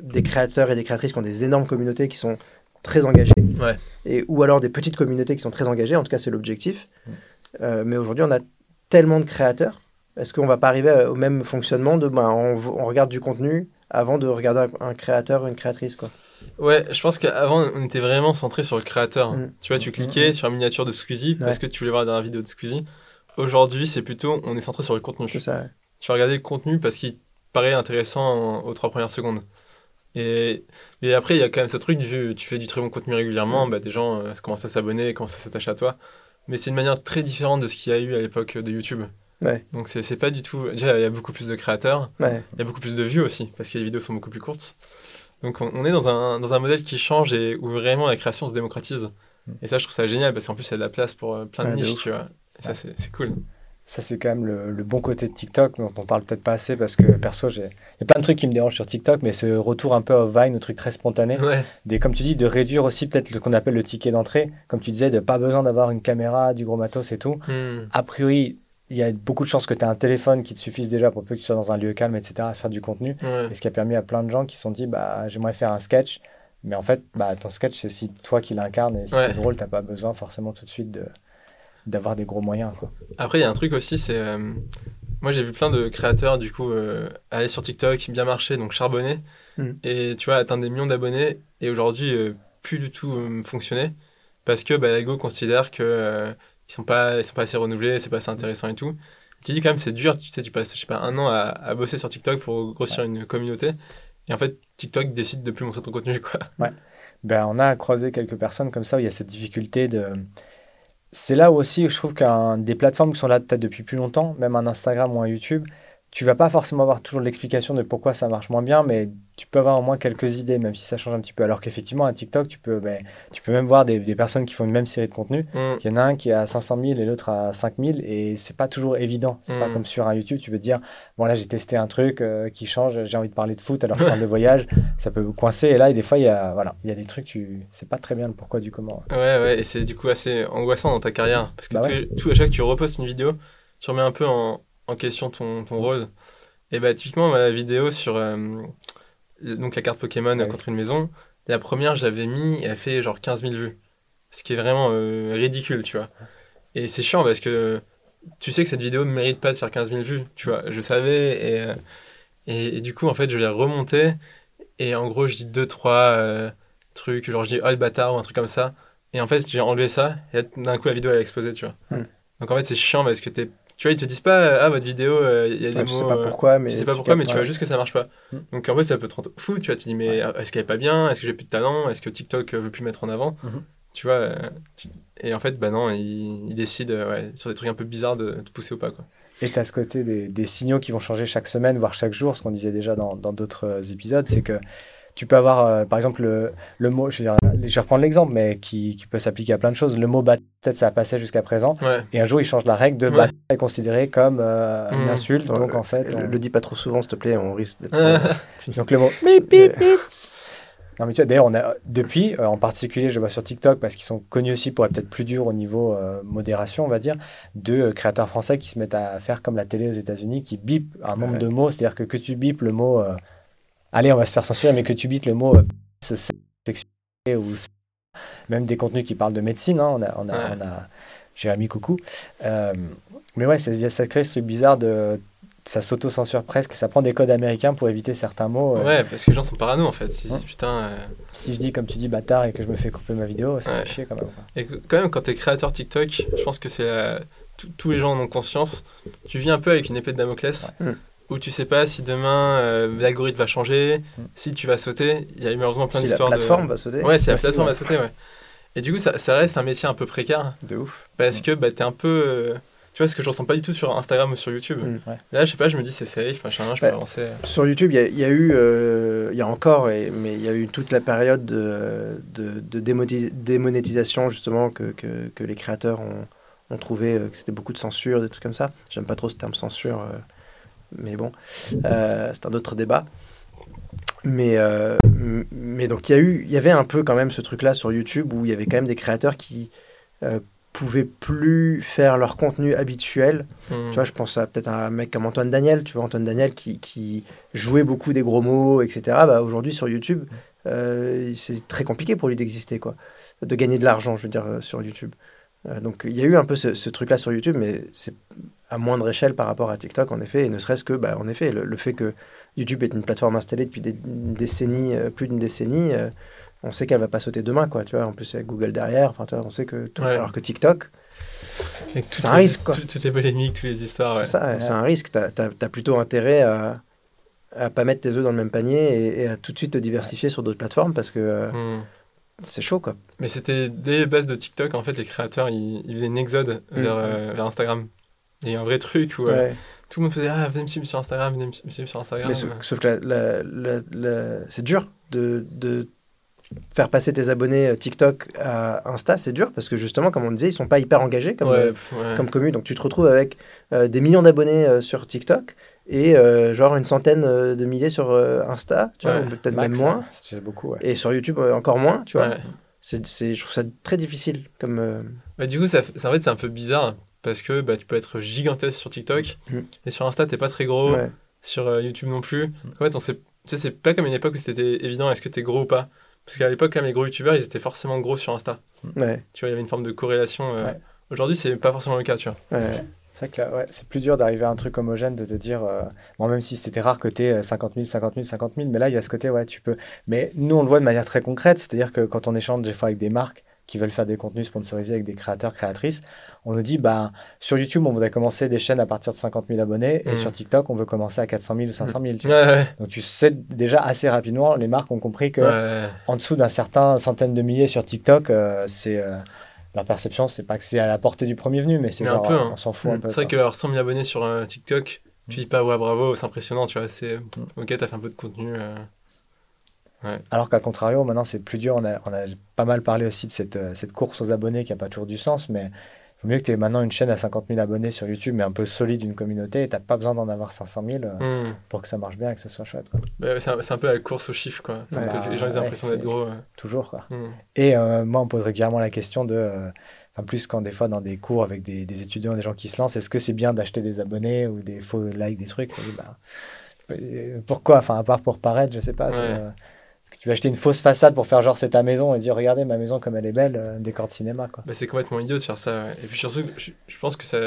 des créateurs et des créatrices qui ont des énormes communautés qui sont très engagés, Ouais. et, ou alors des petites communautés qui sont très engagées, en tout cas c'est l'objectif. Euh, mais aujourd'hui on a tellement de créateurs, est-ce qu'on va pas arriver au même fonctionnement de ben, on regarde du contenu avant de regarder un, un créateur ou une créatrice quoi. Ouais, je pense qu'avant, on était vraiment centré sur le créateur. Mm. Tu vois, tu cliquais sur une miniature de Squeezie parce Ouais. que tu voulais voir la dernière vidéo de Squeezie. Aujourd'hui, c'est plutôt, on est centré sur le contenu. C'est ça. ouais. Tu vas regarder le contenu parce qu'il paraît intéressant en- aux trois premières secondes. Et, et après, il y a quand même ce truc du tu fais du très bon contenu régulièrement, bah, des gens euh, commencent à s'abonner, commencent à s'attacher à toi. Mais c'est une manière très différente de ce qu'il y a eu à l'époque de YouTube. Ouais. Donc c'est c'est pas du tout. Déjà, il y a beaucoup plus de créateurs, Ouais. il y a beaucoup plus de vues aussi, parce que les vidéos sont beaucoup plus courtes. Donc on, on est dans un, dans un modèle qui change et où vraiment la création se démocratise. Et ça, je trouve ça génial, parce qu'en plus, il y a de la place pour euh, plein de Ouais, niches, tu vois. Et ça, c'est c'est cool. Ça, c'est quand même le, le bon côté de TikTok, dont on parle peut-être pas assez, parce que perso, j'ai- il y a plein de trucs qui me dérangent sur TikTok, mais ce retour un peu au Vine, au truc très spontané, Ouais, des, comme tu dis, de réduire aussi peut-être ce qu'on appelle le ticket d'entrée, comme tu disais, de pas besoin d'avoir une caméra, du gros matos et tout. Hmm. A priori, il y a beaucoup de chances que tu aies un téléphone qui te suffise déjà pour peu que tu sois dans un lieu calme, etc., à faire du contenu. ouais. Et ce qui a permis à plein de gens qui se sont dit, bah, j'aimerais faire un sketch. Mais en fait, bah, ton sketch, c'est si toi qui l'incarne et si Ouais. t'es drôle, t'as pas besoin forcément tout de suite de d'avoir des gros moyens. Quoi. Après, il y a un truc aussi, c'est. euh, moi, j'ai vu plein de créateurs, du coup, euh, aller sur TikTok, bien marcher, donc charbonner, Mm. et tu vois, atteindre des millions d'abonnés, et aujourd'hui, euh, plus du tout euh, fonctionner, parce que bah, l'algo considère que euh, ils sont pas, ils sont pas assez renouvelés, c'est pas assez intéressant et tout. Tu dis quand même, c'est dur, tu sais, tu passes, je sais pas, un an à, à bosser sur TikTok pour grossir une communauté, et en fait, TikTok décide de plus montrer ton contenu, quoi. Ben, on a croisé quelques personnes comme ça où il y a cette difficulté de. C'est là où aussi je trouve qu'un des plateformes qui sont là peut-être depuis plus longtemps, même un Instagram ou un YouTube, tu vas pas forcément avoir toujours l'explication de pourquoi ça marche moins bien, mais tu peux avoir au moins quelques idées, même si ça change un petit peu. Alors qu'effectivement, à TikTok, tu peux, ben, tu peux même voir des, des personnes qui font une même série de contenus. Mm. Il y en a un qui est à 500 000 et l'autre à 5 000 et c'est pas toujours évident. C'est pas Mm. comme sur un YouTube, tu peux te dire, bon là j'ai testé un truc euh, qui change, j'ai envie de parler de foot alors je parle de voyage, ça peut coincer. Et là, et des fois, il y a, voilà, il y a des trucs, tu sais pas très bien le pourquoi du comment. Ouais, ouais, et c'est du coup assez angoissant dans ta carrière. Parce que Bah ouais. tout, à chaque fois que tu repostes une vidéo, tu remets un peu en, en question ton, ton rôle. Et bah, typiquement, ma vidéo sur euh, donc la carte Pokémon contre une maison, la première, j'avais mis, elle fait genre 15 000 vues. Ce qui est vraiment euh, ridicule, tu vois. Et c'est chiant parce que tu sais que cette vidéo ne mérite pas de faire 15 000 vues, tu vois. Je savais, et, euh, et, et du coup, en fait, je l'ai remontée. Et en gros, je dis deux, trois euh, trucs, genre je dis oh le bâtard ou un truc comme ça. Et en fait, j'ai enlevé ça, et d'un coup, la vidéo elle a explosé, tu vois. Hmm. Donc en fait, c'est chiant parce que t'es. Tu vois, ils te disent pas, ah, votre vidéo, euh, il y a des Ouais, mots. tu sais pas euh, pourquoi, mais tu sais pas pourquoi, mais tu vois juste que ça marche pas. Hmm. Donc en fait, ça peut te rendre fou, tu vois. Tu dis, mais euh, est-ce qu'elle est pas bien? Est-ce que j'ai plus de talent? Est-ce que TikTok euh, veut plus mettre en avant? Mhm. Tu vois. euh, tu- Et en fait, bah non, il, il décide euh, ouais, sur des trucs un peu bizarres de te pousser ou pas, quoi. Et tu as ce côté des, des signaux qui vont changer chaque semaine, voire chaque jour, ce qu'on disait déjà dans d'autres euh, épisodes, c'est que tu peux avoir, euh, par exemple, le, le mot, je veux, dire, je vais reprendre l'exemple, mais qui, qui peut s'appliquer à plein de choses. Le mot bâtard, peut-être ça a passé jusqu'à présent, Ouais. et un jour il change la règle de Ouais. bâtard est considéré comme euh, une Mhm. insulte, donc en fait. le, on- le dis pas trop souvent, s'il te plaît, on risque d'être. Euh, Donc le mot bip bip bip. Non mais tu vois, d'ailleurs, on a depuis, euh, en particulier, je vois sur TikTok parce qu'ils sont connus aussi pour être peut-être plus durs au niveau euh, modération, on va dire, de euh, créateurs français qui se mettent à faire comme la télé aux États-Unis, qui bipent un nombre Ouais. de mots, c'est-à-dire que que tu bipes le mot, euh, allez, on va se faire censurer, mais que tu bipes le mot euh, sexualité ou même des contenus qui parlent de médecine, hein, on a, on a, Ouais. on a Jérémy Coucou. Euh, mais ouais, c'est- ça crée ce truc bizarre de ça s'auto-censure presque, ça prend des codes américains pour éviter certains mots. euh, Ouais, parce que les gens sont parano en fait. Se Hein. putain. euh, Si je dis, comme tu dis, bâtard et que je me fais couper ma vidéo, ça Ouais. fait chier quand même. quoi. Et quand même, quand t'es créateur TikTok, je pense que c'est la- tous- tous les gens en ont conscience. Tu vis un peu avec une épée de Damoclès Ouais. Où tu sais pas si demain euh, l'algorithme va changer, Mm. si tu vas sauter. Il y a malheureusement plein Si la d'histoires de. plateforme va sauter. Ouais, si la plateforme va sauter, ouais. Et du coup, ça, ça reste un métier un peu précaire De ouf. parce Mm. que bah, t'es un peu. euh, tu vois, ce que je ressens pas du tout sur Instagram ou sur YouTube. Mm. Ouais. Là, je sais pas, je me dis c'est safe, machin, je peux Ouais. avancer. Sur YouTube, il y a- il y, a eu, euh, il y a encore, et- mais il y a eu toute la période de, de, de démoti- démonétisation, justement, que, que, que les créateurs ont, ont trouvé que c'était beaucoup de censure, des trucs comme ça. J'aime pas trop ce terme censure, mais bon, euh, c'est un autre débat. Mais, euh, mais donc, il y, a eu, y avait un peu quand même ce truc-là sur YouTube où il y avait quand même des créateurs qui euh, pouvaient plus faire leur contenu habituel Mm. tu vois, je pense à peut-être un mec comme Antoine Daniel, tu vois, Antoine Daniel qui, qui jouait beaucoup des gros mots, etc. Bah, aujourd'hui, sur YouTube, c'est très compliqué pour lui d'exister, quoi. De gagner de l'argent, je veux dire, sur YouTube. Euh, donc il y a eu un peu ce, ce truc-là sur YouTube, mais c'est à moindre échelle par rapport à TikTok, en effet, et ne serait-ce que, bah, en effet, le, le fait que YouTube est une plateforme installée depuis des une décennie, euh, plus d'une décennie, euh, on sait qu'elle va pas sauter demain, quoi. Tu vois, en plus avec Google derrière, enfin, tu vois, on sait que tout- Ouais. alors que TikTok, C'est un les- risque, quoi. tout- Toutes les polémiques, toutes les histoires. c'est ouais. ça, Ouais. c'est un risque. Tu as, plutôt intérêt à à pas mettre tes œufs dans le même panier et, et à tout de suite te diversifier sur d'autres plateformes parce que euh, Hmm. C'est chaud, quoi. Mais c'était dès les bases de TikTok, en fait, les créateurs, ils, ils faisaient une exode vers, euh, vers Instagram. Il y a un vrai truc où euh, Mm. Tout le monde faisait Ah, venez me suivre sur Instagram, venez me su- me suivre sur Instagram. Mais sauf, sauf que la- la- la- la- c'est dur de, de faire passer tes abonnés euh, TikTok à Insta, c'est dur parce que justement, comme on disait, ils sont pas hyper engagés comme, ouais, euh, comme commu. Donc tu te retrouves avec des millions d'abonnés sur TikTok et euh, genre une centaine euh, de milliers sur euh, Insta, tu vois, Ouais. peut-être même moins. ouais, C'est beaucoup, ouais. Et sur YouTube, euh, encore moins, tu vois. Ouais. C'est, c'est, je trouve ça très difficile comme. euh, Bah, du coup, ça, ça- en fait, c'est un peu bizarre parce que bah, tu peux être gigantesque sur TikTok Mhm. et sur Insta, t'es pas très gros. ouais. Sur euh, YouTube non plus. En fait, on sait, tu sais, c'est pas comme une époque où c'était évident est-ce que t'es gros ou pas. Parce qu'à l'époque, quand même, les gros youtubeurs, ils étaient forcément gros sur Insta. Ouais, Tu vois, il y avait une forme de corrélation. euh, Ouais. Aujourd'hui, c'est pas forcément le cas, tu vois. C'est vrai que ouais, c'est plus dur d'arriver à un truc homogène, de te dire, euh, bon, même si c'était rare que tu aies 50 000, 50 000, 50 000, mais là, il y a ce côté, ouais, tu peux. Mais nous, on le voit de manière très concrète, c'est-à-dire que quand on échange des fois avec des marques qui veulent faire des contenus sponsorisés avec des créateurs, créatrices, on nous dit, bah, sur YouTube, on voudrait commencer des chaînes à partir de 50 000 abonnés, et Mhm. sur TikTok, on veut commencer à 400 000 ou 500 000. tu Ouais, vois. ouais. Donc tu sais déjà assez rapidement, les marques ont compris que Ouais. en dessous d'un certain centaine de milliers sur TikTok, euh, c'est euh, leur perception, c'est pas que c'est à la portée du premier venu, mais c'est Mais un genre peu, hein. on s'en fout un Mm. peu. C'est vrai alors, 100 000 abonnés sur euh, TikTok, tu dis pas ouais bravo, c'est impressionnant, tu vois. C'est Mm. ok, t'as fait un peu de contenu. euh, Alors qu'à contrario, maintenant c'est plus dur. On a, on a pas mal parlé aussi de cette, euh, cette course aux abonnés qui a pas toujours du sens, mais mieux que tu aies maintenant une chaîne à 50 000 abonnés sur YouTube, mais un peu solide, une communauté, et t'as pas besoin d'en avoir 500 000 euh, hmm. pour que ça marche bien et que ce soit chouette. Bah, c'est un, peu la course aux chiffres, quoi. Que les gens ils ouais, l'impression d'être gros. Toujours quoi. Hmm. Et euh, moi, on pose régulièrement la question de. euh, Enfin, plus quand des fois dans des cours avec des, des étudiants, des gens qui se lancent, est-ce que c'est bien d'acheter des abonnés ou des faux likes, des trucs? Bah, Pourquoi? Enfin, à part pour paraître, je sais pas. Ouais. Que tu vas acheter une fausse façade pour faire genre c'est ta maison et dire regardez ma maison comme elle est belle, euh, décor de cinéma quoi. Bah, c'est complètement idiot de faire ça. ouais. Et puis surtout, je, je pense que ça,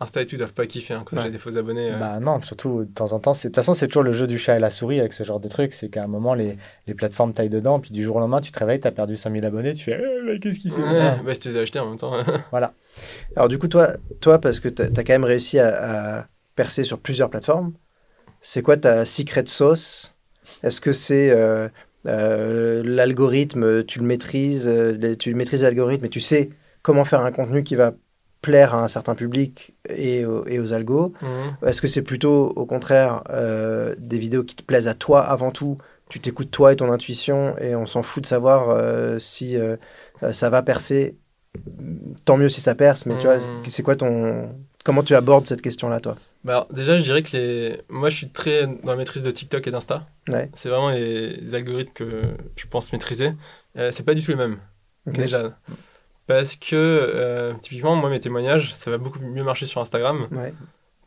Insta et tout doivent pas kiffer hein, quand Ouais. j'ai des faux abonnés. euh. Bah non, surtout de temps en temps. c'est- De toute façon, c'est toujours le jeu du chat et la souris avec ce genre de truc. C'est qu'à un moment, les, les plateformes taillent dedans, puis du jour au lendemain, tu te réveilles, tu as perdu 100 000 abonnés, tu fais Eh, mais qu'est-ce qui s'est Ouais, passé? bah, si tu les as achetés en même temps. Alors du coup, toi, toi parce que tu as, quand même réussi à, à percer sur plusieurs plateformes, c'est quoi ta secret sauce? Est-ce que c'est euh, euh, l'algorithme, tu le maîtrises, euh, tu maîtrises l'algorithme et tu sais comment faire un contenu qui va plaire à un certain public et, aux- et aux algos Mhm. Est-ce que c'est plutôt au contraire euh, des vidéos qui te plaisent à toi avant tout? Tu t'écoutes toi et ton intuition et on s'en fout de savoir euh, si ça va percer. Tant mieux si ça perce, mais tu vois, Mhm. c'est quoi ton. Comment tu abordes cette question-là, toi? Bah, alors, déjà, je dirais que les... moi, je suis très dans la maîtrise de TikTok et d'Insta. Ouais. C'est vraiment les, algorithmes que je pense maîtriser. Euh, c'est pas du tout les mêmes, Ok. déjà. Parce que, euh, typiquement, moi, mes témoignages, ça va beaucoup mieux marcher sur Instagram. Ouais.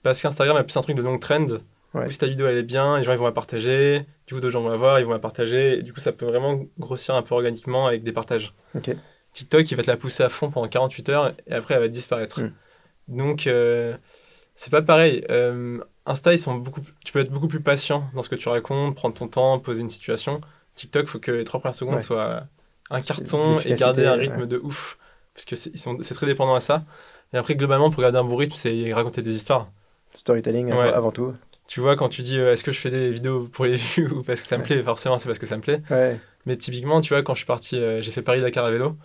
Parce qu'Instagram a plus un truc de long trend. Ouais. Où si ta vidéo elle est bien, les gens ils vont la partager. Du coup, d'autres gens vont la voir, ils vont la partager. Et du coup, ça peut vraiment grossir un peu organiquement avec des partages. Ok. TikTok, il va te la pousser à fond pendant 48 heures et après, elle va disparaître. Mm. Donc, euh, c'est pas pareil. Euh, Insta, ils sont beaucoup, tu peux être beaucoup plus patient dans ce que tu racontes, prendre ton temps, poser une situation. TikTok, faut que les trois premières secondes Ouais. soient un carton et garder un ouais. rythme de ouf. Parce que c'est très dépendant à ça. Et après, globalement, pour garder un bon rythme, c'est raconter des histoires. Storytelling Ouais. avant, tout. Tu vois, quand tu dis euh, est-ce que je fais des vidéos pour les vues ou parce que ça me plaît, forcément, c'est parce que ça me plaît. Mais typiquement, tu vois, quand je suis parti, euh, j'ai fait Paris-Dakar à vélo,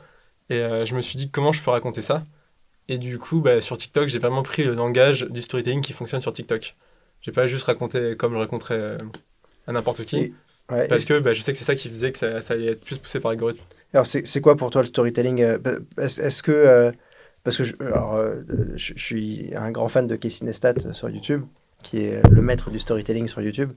et euh, je me suis dit comment je peux raconter ça? Et du coup, bah, sur TikTok, j'ai vraiment pris le langage du storytelling qui fonctionne sur TikTok. J'ai pas juste raconté comme je raconterais euh, à n'importe qui, Et- Ouais. parce que bah, je sais que c'est ça qui faisait que ça, ça allait être plus poussé par l'algorithme. Alors, c'est quoi pour toi le storytelling euh, Est-ce est-ce que. euh, parce que je, alors, je, je suis un grand fan de Casey Neistat sur YouTube, qui est le maître du storytelling sur YouTube.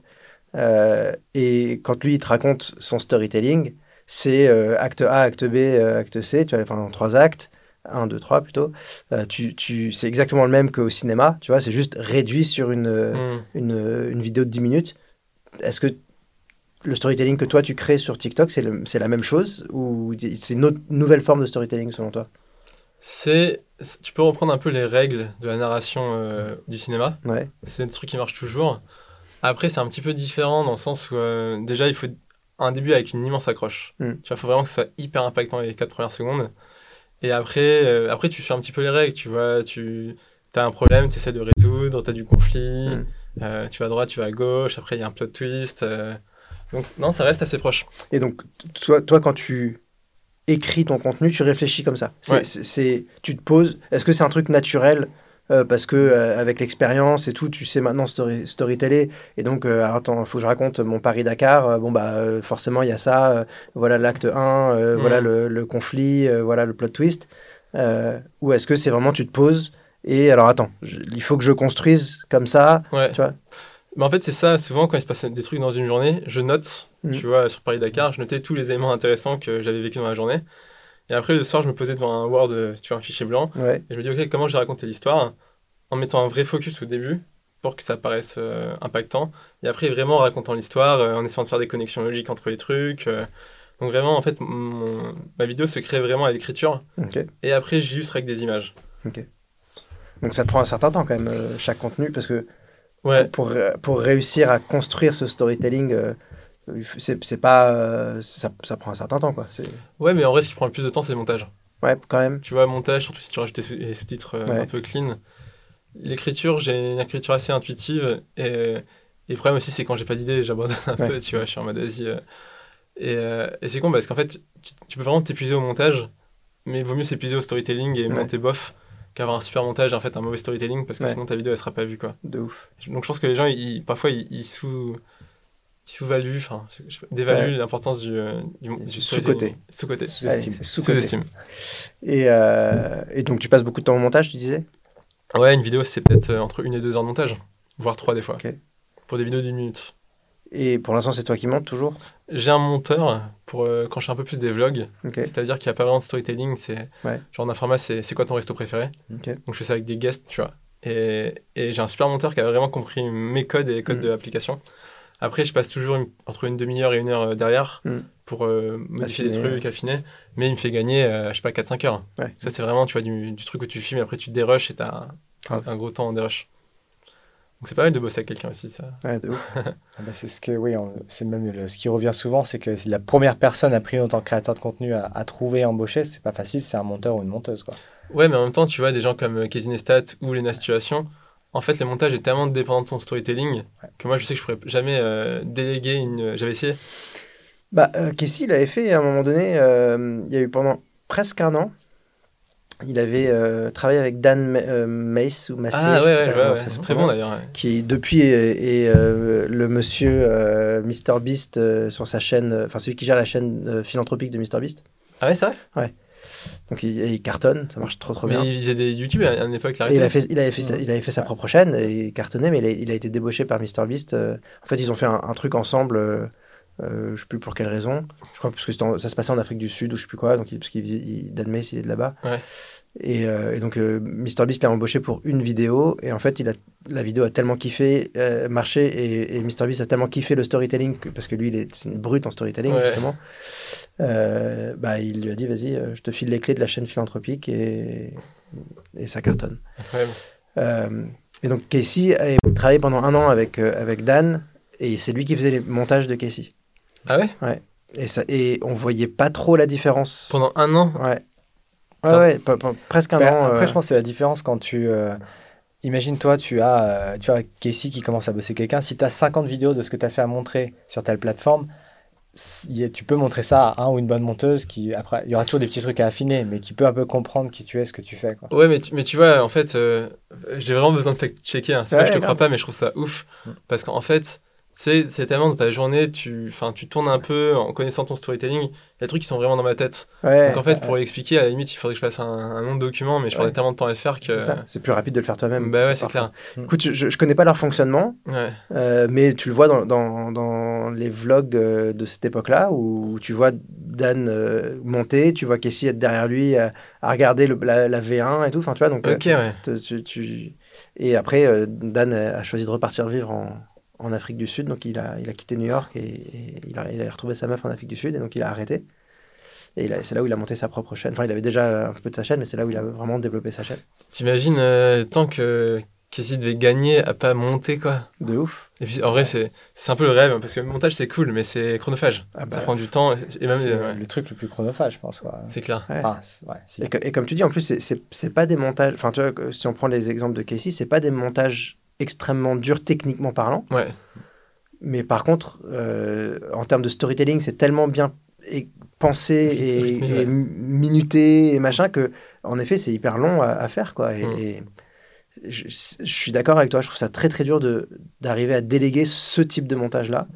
Euh, et quand lui, il te raconte son storytelling, c'est euh, acte A, acte B, acte C, tu vois, en trois actes. 1, 2, 3 plutôt. Euh, tu, tu, c'est exactement le même qu'au cinéma, tu vois, c'est juste réduit sur une, euh, Mm. une, une vidéo de 10 minutes. Est-ce que le storytelling que toi tu crées sur TikTok, c'est la même chose ou c'est une autre, nouvelle forme de storytelling selon toi? C'est, tu peux reprendre un peu les règles de la narration euh, du cinéma. Ouais. C'est un truc qui marche toujours. Après, c'est un petit peu différent dans le sens où déjà déjà il faut un début avec une immense accroche. Mm. Tu vois, faut vraiment que ce soit hyper impactant les quatre premières secondes. Et après, euh, après tu fais un petit peu les règles. Tu vois, tu as un problème, tu essaies de résoudre, tu as du conflit. Mm. euh, tu vas à droite, tu vas à gauche. Après, il y a un plot twist. euh. donc non, ça reste assez proche. Et donc, toi, toi, quand tu écris ton contenu, tu réfléchis comme ça. C'est, Ouais. c'est- c'est- tu te poses. Est-ce que c'est un truc naturel euh, parce que euh, avec l'expérience et tout, tu sais maintenant story, storyteller. Et donc, euh, alors, attends, faut que je raconte mon Paris Dakar. Bon bah forcément il y a ça. voilà l'acte 1, euh, Mhm. voilà le, le conflit, voilà le plot twist. Ou est-ce que c'est vraiment tu te poses et alors attends, je- il faut que je construise comme ça. Ouais. Tu vois Mais en fait, c'est ça. Souvent, quand il se passe des trucs dans une journée, je note. Mhm. Tu vois, sur Paris-Dakar, je notais tous les éléments intéressants que j'avais vécu dans la journée. Et après, le soir, je me posais devant un Word, euh, tu vois, un fichier blanc. Ouais. Et je me dis, OK, comment j'ai raconté l'histoire En mettant un vrai focus au début pour que ça paraisse euh, impactant. Et après, vraiment en racontant l'histoire, euh, en essayant de faire des connexions logiques entre les trucs. euh. Donc vraiment, en fait, mon- ma vidéo se crée vraiment à l'écriture. Et après, j'illustre avec des images. Donc ça te prend un certain temps quand même chaque contenu parce que Ouais, pour, pour réussir à construire ce storytelling, c'est pas, euh, ça, ça prend un certain temps quoi. Ouais, mais en vrai, ce qui prend le plus de temps, c'est le montage. ouais quand même. Tu vois, montage, surtout si tu rajoutes les sous-titres euh, Ouais. un peu clean. L'écriture, j'ai une écriture assez intuitive. Et, et le problème aussi, c'est quand j'ai pas d'idée, j'abandonne un Ouais. peu, tu vois, je suis en mode vas-y. euh. Et, et c'est con parce qu'en fait, tu, tu peux vraiment t'épuiser au montage, mais il vaut mieux s'épuiser au storytelling et Ouais. monter bof qu'avoir un super montage et en fait un mauvais storytelling parce que sinon ta vidéo elle sera pas vue quoi. De ouf. Donc je pense que les gens, ils, parfois, ils, ils sous. Ils sous-valuent, enfin, dévaluent l'importance du, euh, du, du Sous-côté. Sous-côté. Sous-estime. Et, euh, et donc tu passes beaucoup de temps au montage, tu disais? Ouais, une vidéo, c'est peut-être euh, entre une et deux heures de montage, voire trois des fois. Pour des vidéos d'une minute. Et pour l'instant c'est toi qui montes toujours? J'ai un monteur pour euh, quand je fais un peu plus des vlogs, c'est-à-dire qu'il n'y a pas vraiment de storytelling, c'est Ouais. genre un format, c'est quoi ton resto préféré? Donc je fais ça avec des guests, tu vois. Et, et j'ai un super monteur qui a vraiment compris mes codes et les codes Mm. de l'application. Après, je passe toujours une- entre une demi-heure et une heure euh, derrière Mm. pour euh, modifier des trucs, affiner. Mais il me fait gagner, euh, je sais pas, 4-5 heures. Ouais. Ça, c'est vraiment, tu vois, du, du truc où tu filmes et après tu dérush et t'as un, un gros temps en dérush. Donc c'est pas mal de bosser avec quelqu'un aussi, ça. Ouais, de ouf. Ah bah, c'est ce que, oui, on- c'est même le- ce qui revient souvent, c'est que la première personne a pris en tant que créateur de contenu à, à trouver, embaucher, c'est pas facile, c'est un monteur ou une monteuse, quoi. Ouais, mais en même temps, tu vois, des gens comme euh, Casey Neistat ou Lena Situation, en fait, le montage est tellement dépendant de ton storytelling que moi, je sais que je pourrais jamais euh, déléguer une. J'avais essayé. Bah, euh, Casey, il avait fait à un moment donné, euh, il y a eu pendant presque un an, il avait euh, travaillé avec Dan Ma- euh, Mace ou Massé, Ah ouais, ouais, ouais. ça se c'est très bon d'ailleurs. ouais. qui depuis est, est, euh, le monsieur euh, MrBeast euh, sur sa chaîne, euh, enfin celui qui gère la chaîne euh, philanthropique de MrBeast. Ah ouais, c'est vrai? Donc il, il cartonne, ça marche trop trop Mais bien. il faisait des YouTube à une époque, il a fait, il, avait fait sa, il avait fait sa propre chaîne et il cartonnait, mais il a, il a été débauché par MrBeast. euh, en fait, ils ont fait un, un truc ensemble, euh, euh, je sais plus pour quelle raison. Je crois parce que en- ça se passait en Afrique du Sud ou je sais plus quoi, donc il, parce qu'il Mace, il est de là-bas. Ouais. Et, euh, et donc euh, MrBeast l'a embauché pour une vidéo et en fait, il a, la vidéo a tellement kiffé, euh, marché et, et MrBeast a tellement kiffé le storytelling que- parce que lui, il est, c'est une brute en storytelling Ouais. justement. Euh, bah, il lui a dit, vas-y, euh, je te file les clés de la chaîne philanthropique et, et ça cartonne. Ouais. Et donc Casey a travaillé pendant un an avec, avec Dan et c'est lui qui faisait les montages de Casey. Ah ouais Et, ça, et on voyait pas trop la différence. Pendant un an? Ouais. Ouais, Attends. ouais, pas- pas- presque un Ben, an. après, euh, je pense que c'est la différence quand tu. euh, imagine, toi, tu as, euh, tu as Casey qui commence à bosser quelqu'un. Si tu as 50 vidéos de ce que tu as fait à montrer sur telle plateforme, tu peux montrer ça à un ou une bonne monteuse qui, après, il y aura toujours des petits trucs à affiner, mais qui peut un peu comprendre qui tu es, ce que tu fais. Quoi. Ouais, mais tu, mais tu vois, en fait, euh, j'ai vraiment besoin de fact-checker. Hein. C'est Ouais, vrai que je te grave. crois pas, mais je trouve ça ouf. Parce qu'en fait, c'est c'est tellement dans ta journée, tu, tu tournes un peu en connaissant ton storytelling. Il y a des trucs qui sont vraiment dans ma tête. ouais, Donc en fait, pour l'expliquer, à la limite, il faudrait que je fasse un, de document, mais je Ouais. perdrais tellement de temps à le faire que. c'est plus rapide de le faire toi-même. Bah ouais, c'est clair. Écoute, je, je, je connais pas leur fonctionnement, Ouais. euh, mais tu le vois dans, dans, dans les vlogs euh, de cette époque-là où tu vois Dan euh, monter, tu vois Casey être derrière lui à, à regarder le- la, la V1 et tout. Enfin, tu vois, donc. euh, ouais. tu, tu- Et après, Dan a choisi de repartir vivre en, en Afrique du Sud. Donc il a, il a quitté New York et, et il, a, il a retrouvé sa meuf en Afrique du Sud et donc il a arrêté. Et c'est là où il a monté sa propre chaîne. Enfin, il avait déjà un peu de sa chaîne, mais c'est là où il a vraiment développé sa chaîne. T'imagines euh, tant que Casey devait gagner à pas monter quoi. De ouf. Et puis en vrai c'est c'est un peu le rêve parce que le montage c'est cool mais c'est chronophage. Ah bah, ça prend du temps et même euh, ouais, le truc le plus chronophage, je pense. Quoi. c'est clair. ouais. Ouais, si. Et, que- et comme tu dis, en plus, c'est- pas des montages. Enfin, tu vois, si on prend les exemples de Casey, c'est pas des montages extrêmement durs techniquement parlant. Ouais. Mais par contre, euh, en termes de storytelling, c'est tellement bien pensé et, ouais. minuté et machin que, en effet, c'est hyper long à, à faire, quoi. Et, Mm. et je, je suis d'accord avec toi. Je trouve ça très très dur d'arriver à déléguer ce type de montage là.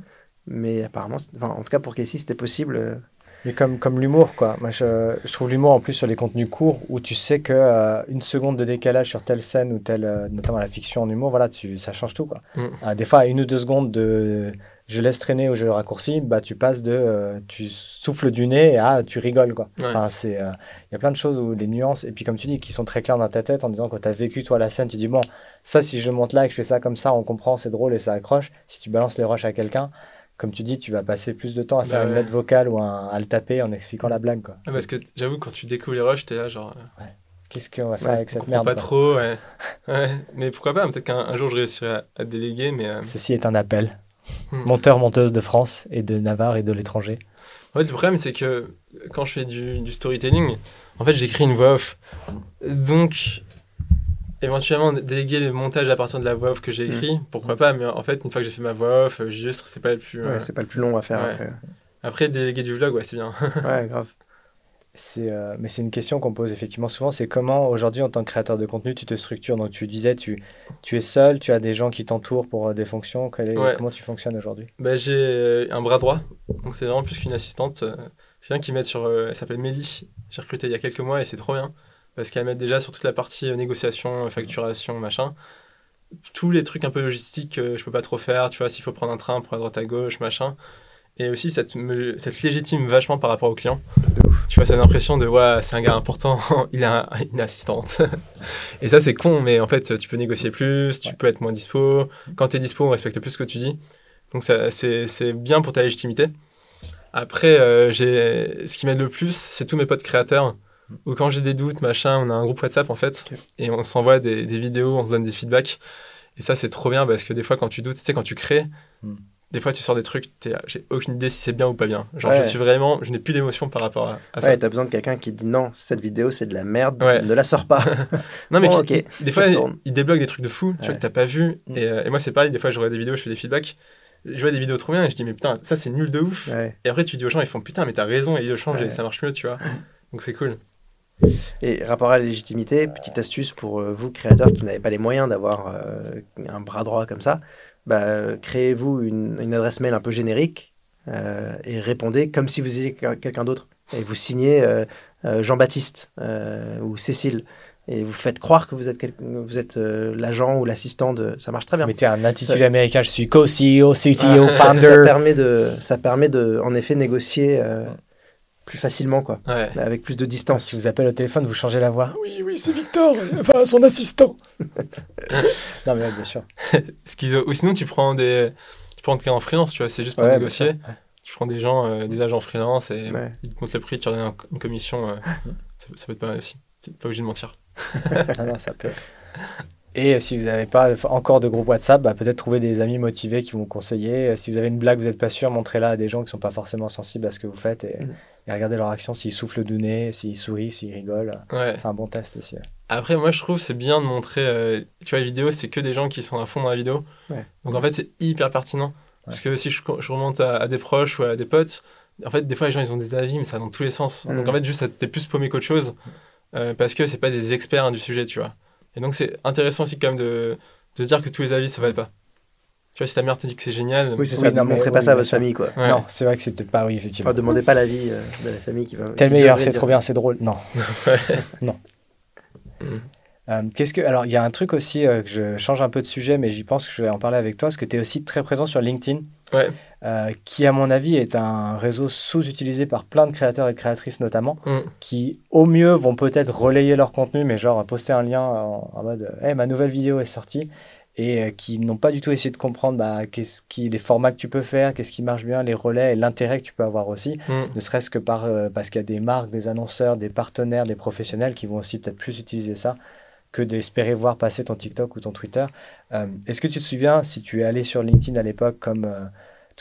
Mais apparemment, enfin, en tout cas pour Casey, c'était possible. Mais comme, comme l'humour, quoi. Moi, je, je trouve l'humour en plus sur les contenus courts où tu sais que euh, une seconde de décalage sur telle scène ou telle, euh, notamment la fiction en humour, voilà, tu, ça change tout, quoi. Mm. Euh, des fois, une ou deux secondes de je laisse traîner ou je raccourcis, bah, tu passes de tu souffles du nez à tu rigoles, quoi. Ouais. Enfin, c'est, il y a plein de choses où les nuances, et puis comme tu dis, qui sont très claires dans ta tête en disant quand tu as vécu, toi, la scène, tu dis, bon, ça, si je monte là et que je fais ça comme ça, on comprend, c'est drôle et ça accroche. Si tu balances les rushs à quelqu'un, comme tu dis, tu vas passer plus de temps à faire Bah une ouais. note vocale ou un- à le taper en expliquant la blague. Quoi. Ah, parce que j'avoue quand tu découvres les rushs t'es là genre euh, Qu'est-ce qu'on va faire Ouais, avec cette merde pas trop ouais. ouais. Mais pourquoi pas peut-être qu'un un jour je réussirai à, à déléguer mais euh, Ceci est un appel. Hmm. Monteur, monteuse de France et de Navarre et de l'étranger. En fait, le problème, c'est que quand je fais du, du storytelling, en fait, j'écris une voix off. Donc, éventuellement, déléguer le montage à partir de la voix off que j'ai écrit, pourquoi pas, mais en fait, une fois que j'ai fait ma voix off, euh, j'illustre, c'est pas le plus. euh, ouais, c'est pas le plus long à faire. après. Après, déléguer du vlog, ouais, c'est bien. Ouais, grave. C'est, euh, mais c'est une question qu'on pose effectivement souvent, c'est comment aujourd'hui en tant que créateur de contenu tu te structures? Donc tu disais, tu, tu es seul, tu as des gens qui t'entourent pour euh, des fonctions. Quel est- Ouais. Comment tu fonctionnes aujourd'hui? Bah, j'ai un bras droit, donc c'est vraiment plus qu'une assistante. C'est quelqu'un qui m'aide sur. euh, elle s'appelle Mélie. J'ai recruté il y a quelques mois et c'est trop bien. Parce qu'elle m'aide déjà sur toute la partie euh, négociation, euh, facturation, machin. Tous les trucs un peu logistiques, euh, je peux pas trop faire. Tu vois, s'il faut prendre un train pour à droite à gauche, machin. Et aussi, ça te, me, ça te légitime vachement par rapport au client. Tu vois, ça a l'impression de, ouais, c'est un gars important, il a un- une assistante. et ça, c'est con, mais en fait, tu peux négocier plus, tu Ouais. peux être moins dispo. Quand tu es dispo, on respecte plus ce que tu dis. Donc, c'est, bien pour ta légitimité. Après, euh, ce qui m'aide le plus, c'est tous mes potes créateurs. Ou quand j'ai des doutes, machin, on a un groupe WhatsApp en fait, et on s'envoie des, des vidéos, on se donne des feedbacks. Et ça, c'est trop bien parce que des fois, quand tu doutes, tu sais, quand tu crées, Hmm. des fois, tu sors des trucs, j'ai aucune idée si c'est bien ou pas bien. Genre, Ouais. je suis vraiment, je n'ai plus d'émotion par rapport à, à ça. Ouais, t'as besoin de quelqu'un qui dit non, cette vidéo c'est de la merde, Ouais. ne la sors pas. Non, mais Bon, qui- ok, des fois, il, il débloque des trucs de fou, tu vois, que t'as pas vu. Mm. Et, euh, et moi, c'est pareil, des fois, je regarde des vidéos, je fais des feedbacks. Je vois des vidéos trop bien et je dis, mais putain, ça, c'est nul de ouf. Et après, tu dis aux gens, ils font, putain, mais t'as raison, et ils le changent et ça marche mieux, tu vois. Donc, c'est cool. Et rapport à la légitimité, petite astuce pour euh, vous, créateurs qui n'avez pas les moyens d'avoir euh, un bras droit comme ça, bah, créez-vous une, une adresse mail un peu générique euh, et répondez comme si vous étiez quel- quelqu'un d'autre. Et vous signez Jean-Baptiste ou Cécile. Et vous faites croire que vous êtes, quel- vous êtes l'agent ou l'assistant de... Ça marche très bien. Mettez un intitulé Ça- américain, je suis co-CEO, CTO, ça, ça founder. permet de, ça permet de, en effet, négocier plus facilement, quoi, Ouais. avec plus de Si distance. vous appelle au téléphone, vous changez la voix. Oui, oui, c'est Victor, enfin son assistant. non, mais ouais, bien sûr. Schizo. Ou sinon, tu prends des. Tu prends quelqu'un en freelance, tu vois, c'est juste pour Ouais, négocier. Tu prends des gens, euh, des agents freelance et Ouais. ils te montent le prix, tu leur donnes un- une commission. euh, ça, ça peut être pas mal aussi. T'es pas obligé de mentir. Ah non, ça peut. Et si vous n'avez pas encore de groupe WhatsApp, bah, peut-être trouver des amis motivés qui vont vous conseiller. Si vous avez une blague, vous n'êtes pas sûr, montrez-la à des gens qui ne sont pas forcément sensibles à ce que vous faites et, et regardez leur action, s'ils soufflent du nez, s'ils sourient, s'ils rigolent. Ouais. C'est un bon test aussi. ouais. Après, moi, je trouve c'est bien de montrer. euh, tu vois, les vidéos, c'est que des gens qui sont à fond dans la vidéo. Ouais. Donc, en fait, c'est hyper pertinent. Parce que si je, je remonte à, à des proches ou à des potes, en fait, des fois, les gens, ils ont des avis, mais ça va dans tous les sens. Donc, en fait, juste, t'es plus paumé qu'autre chose. euh, parce que c'est pas des experts hein, du sujet, tu vois. Et donc, c'est intéressant aussi, quand même, de, de dire que tous les avis, ça valent pas. Tu vois, si ta mère te dit que c'est génial. Oui, c'est ça, ne montrez oui, pas ça à votre famille, quoi. ouais. Non, c'est vrai que c'est peut-être pas, oui, effectivement. Enfin, demandez pas l'avis euh, de la famille qui va. T'es le meilleur, c'est trop bien, c'est drôle. Non. non. Euh, qu'est-ce que alors il y a un truc aussi euh, que je change un peu de sujet mais j'y pense que je vais en parler avec toi parce que tu es aussi très présent sur LinkedIn Ouais. Euh, qui à mon avis est un réseau sous-utilisé par plein de créateurs et de créatrices notamment Mm. qui au mieux vont peut-être relayer leur contenu mais genre poster un lien en, en mode hey, ma nouvelle vidéo est sortie et euh, qui n'ont pas du tout essayé de comprendre bah, qu'est-ce qui, les formats que tu peux faire, qu'est-ce qui marche bien, les relais et l'intérêt que tu peux avoir aussi, Mm. ne serait-ce que par, euh, parce qu'il y a des marques, des annonceurs, des partenaires, des professionnels qui vont aussi peut-être plus utiliser ça que d'espérer voir passer ton TikTok ou ton Twitter. Euh, Est-ce que tu te souviens, si tu es allé sur LinkedIn à l'époque comme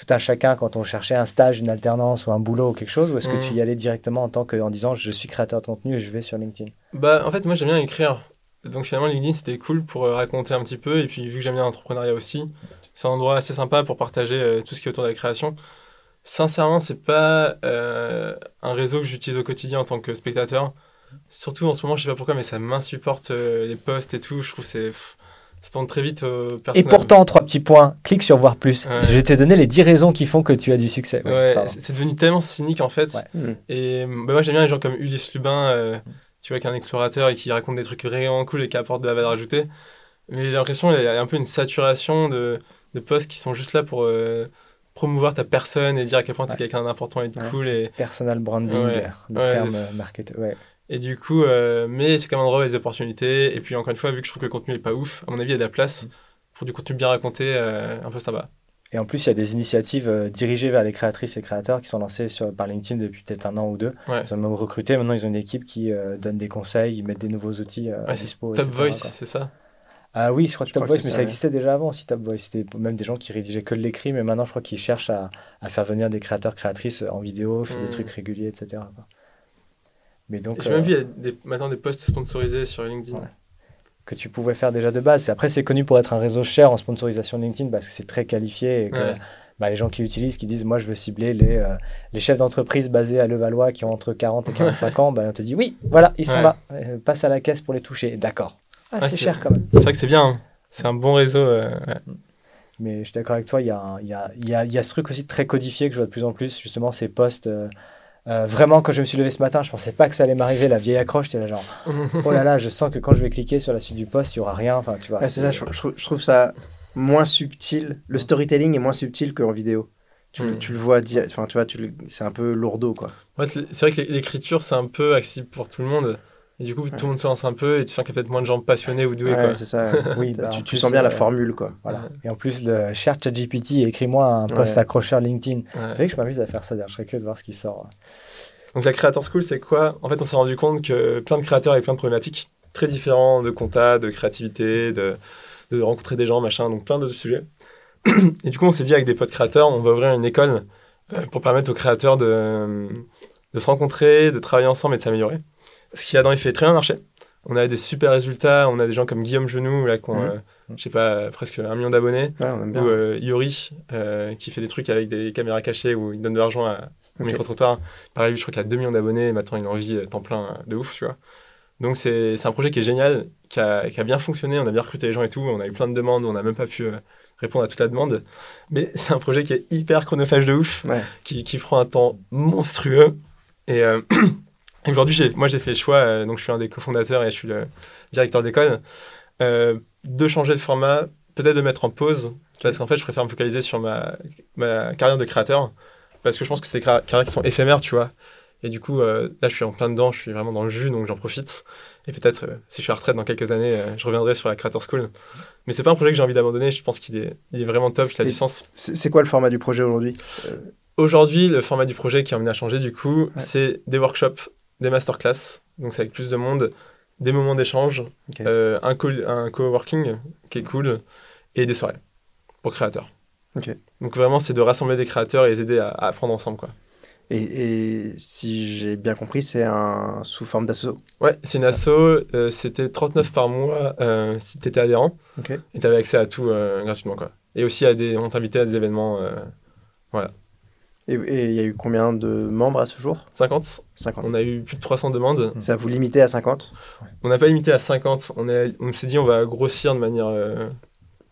tout un chacun quand on cherchait un stage, une alternance ou un boulot ou quelque chose, ou est-ce Mm. que tu y allais directement en tant que, en disant je suis créateur de contenu et je vais sur LinkedIn? Bah, en fait, moi, j'aime bien écrire. Donc, finalement, LinkedIn, c'était cool pour euh, raconter un petit peu. Et puis, vu que j'aime bien l'entrepreneuriat aussi, c'est un endroit assez sympa pour partager euh, tout ce qui est autour de la création. Sincèrement, c'est pas euh, un réseau que j'utilise au quotidien en tant que spectateur. Surtout en ce moment, je sais pas pourquoi, mais ça m'insupporte euh, les posts et tout. Je trouve que c'est. Ça tourne très vite au Et pourtant, trois petits points, clique sur voir plus. Ouais. Je vais te donner les 10 raisons qui font que tu as du succès. Ouais, Ouais, pardon. c'est devenu tellement cynique en fait. Ouais. Mm. Et bah, moi j'aime bien les gens comme Ulysse Lubin, euh, tu vois, qui est un explorateur et qui raconte des trucs vraiment cool et qui apporte de la valeur ajoutée. Mais j'ai l'impression qu'il y a un peu une saturation de, de posts qui sont juste là pour euh, promouvoir ta personne et dire à quel point tu es quelqu'un d'important et de Ouais. cool. Et, Personal branding, Ouais. le Ouais. terme euh, marketeur. Ouais. Et du coup, euh, mais c'est quand même un endroit où il y a des opportunités. Et puis encore une fois, vu que je trouve que le contenu est pas ouf, à mon avis, il y a de la place pour du contenu bien raconté, euh, un peu sympa. Et en plus, il y a des initiatives euh, dirigées vers les créatrices et créateurs qui sont lancées sur, par LinkedIn depuis peut-être un an ou deux. Ouais. Ils ont même recruté. Maintenant, ils ont une équipe qui euh, donne des conseils, ils mettent des nouveaux outils euh, Ouais, dispo. Top etc., Voice, c'est ça? Ah oui, je crois que Je Top crois Voice, mais ça, ça ouais. existait déjà avant aussi, Top Voice. C'était même des gens qui rédigeaient que de l'écrit, mais maintenant, je crois qu'ils cherchent à, à faire venir des créateurs, créatrices en vidéo, faire Mm. des trucs réguliers, etc. quoi. Mais donc, J'ai même euh, vu il y a des, maintenant des posts sponsorisés sur LinkedIn. Ouais. que tu pouvais faire déjà de base. Après, c'est connu pour être un réseau cher en sponsorisation LinkedIn parce que c'est très qualifié et que Ouais. bah, les gens qui l'utilisent, qui disent moi je veux cibler les, euh, les chefs d'entreprise basés à Levallois qui ont entre 40 et 45 ans, bah, on te dit oui, voilà, ils sont Ouais. là, Euh, passe à la caisse pour les toucher. D'accord. Ah, Ouais, c'est cher quand même. C'est vrai que c'est bien, hein. c'est un bon réseau. euh, ouais. Mais je suis d'accord avec toi, il y a, y, a, il y, a, il y a ce truc aussi très codifié que je vois de plus en plus, justement, ces posts. Euh, vraiment, quand je me suis levé ce matin, je pensais pas que ça allait m'arriver, la vieille accroche, j'étais là genre, oh là là, je sens que quand je vais cliquer sur la suite du post, il y aura rien, enfin, tu vois. Ouais, c'est ça, je, je trouve- ça moins subtil. Le storytelling est moins subtil qu'en vidéo. Tu, le- Mm. tu le vois, enfin, tu vois, tu le- c'est un peu lourdeau, quoi. Ouais, c'est c'est vrai que l'é- l'écriture, c'est un peu accessible pour tout le monde. Et du coup, tout le monde se lance un peu et tu sens qu'il y a peut-être moins de gens passionnés ou doués. Ouais, quoi. c'est ça. Oui, tu, bah, tu plus, sens bien la euh, formule, quoi. Voilà. Et en plus, le cher ChatGPT, écris-moi un post Ouais. accrocheur LinkedIn. Ouais. Fait que je m'amuse à faire ça d'ailleurs. Je serais curieux de voir ce qui sort. Donc la Creator School, c'est quoi? En fait, on s'est rendu compte que plein de créateurs avaient plein de problématiques très différents de compta, de créativité, de, de rencontrer des gens, machin, donc plein de sujets. Et du coup, on s'est dit avec des potes créateurs, on va ouvrir une école euh, pour permettre aux créateurs de, de se rencontrer, de travailler ensemble et de s'améliorer. Ce qui a dans les faits très bien marché. On a des super résultats, on a des gens comme Guillaume Genoux, là, qui ont, euh, je sais pas, presque un million d'abonnés. Ou euh, Yori, euh, qui fait des trucs avec des caméras cachées où il donne de l'argent à, au Ok. micro-trottoir. Pareil, je crois qu'il a 2 millions d'abonnés maintenant il a une envie euh, temps plein de ouf, tu vois. Donc c'est un projet qui est génial, qui a, qui a bien fonctionné, on a bien recruté les gens et tout, on a eu plein de demandes, on n'a même pas pu répondre à toute la demande. Mais c'est un projet qui est hyper chronophage de ouf, Ouais. qui, qui prend un temps monstrueux. Et aujourd'hui, moi j'ai fait le choix, euh, donc je suis un des cofondateurs et je suis le directeur d'école, euh, de changer le format, peut-être de mettre en pause, parce qu'en fait je préfère me focaliser sur ma, ma carrière de créateur, parce que je pense que c'est des carri- carrières qui sont éphémères, tu vois. Et du coup, euh, là je suis en plein dedans, je suis vraiment dans le jus, donc j'en profite. Et peut-être, si je suis à retraite dans quelques années, je reviendrai sur la Creator School. Mais c'est pas un projet que j'ai envie d'abandonner, je pense qu'il est, il est vraiment top, il a Et- du sens. C'est quoi le format du projet aujourd'hui? Aujourd'hui, le format du projet qui est amené à changer, du coup, c'est des workshops, des masterclass, donc c'est avec plus de monde, des moments d'échange, euh, un, co un coworking qui est cool, et des soirées pour créateurs. Donc vraiment, c'est de rassembler des créateurs et les aider à, à apprendre ensemble. Quoi. et, et si j'ai bien compris, c'est un sous forme d'asso. Ouais, c'est une asso, euh, c'était 39 par mois euh, si tu étais adhérent, et tu avais accès à tout gratuitement. Quoi. Et aussi, à des, on t'invitait à des événements euh, Et il y a eu combien de membres à ce jour? 50. 50. On a eu plus de 300 demandes. Ça vous limité à 50 On n'a pas limité à 50. On, est, on s'est dit on va grossir de manière euh,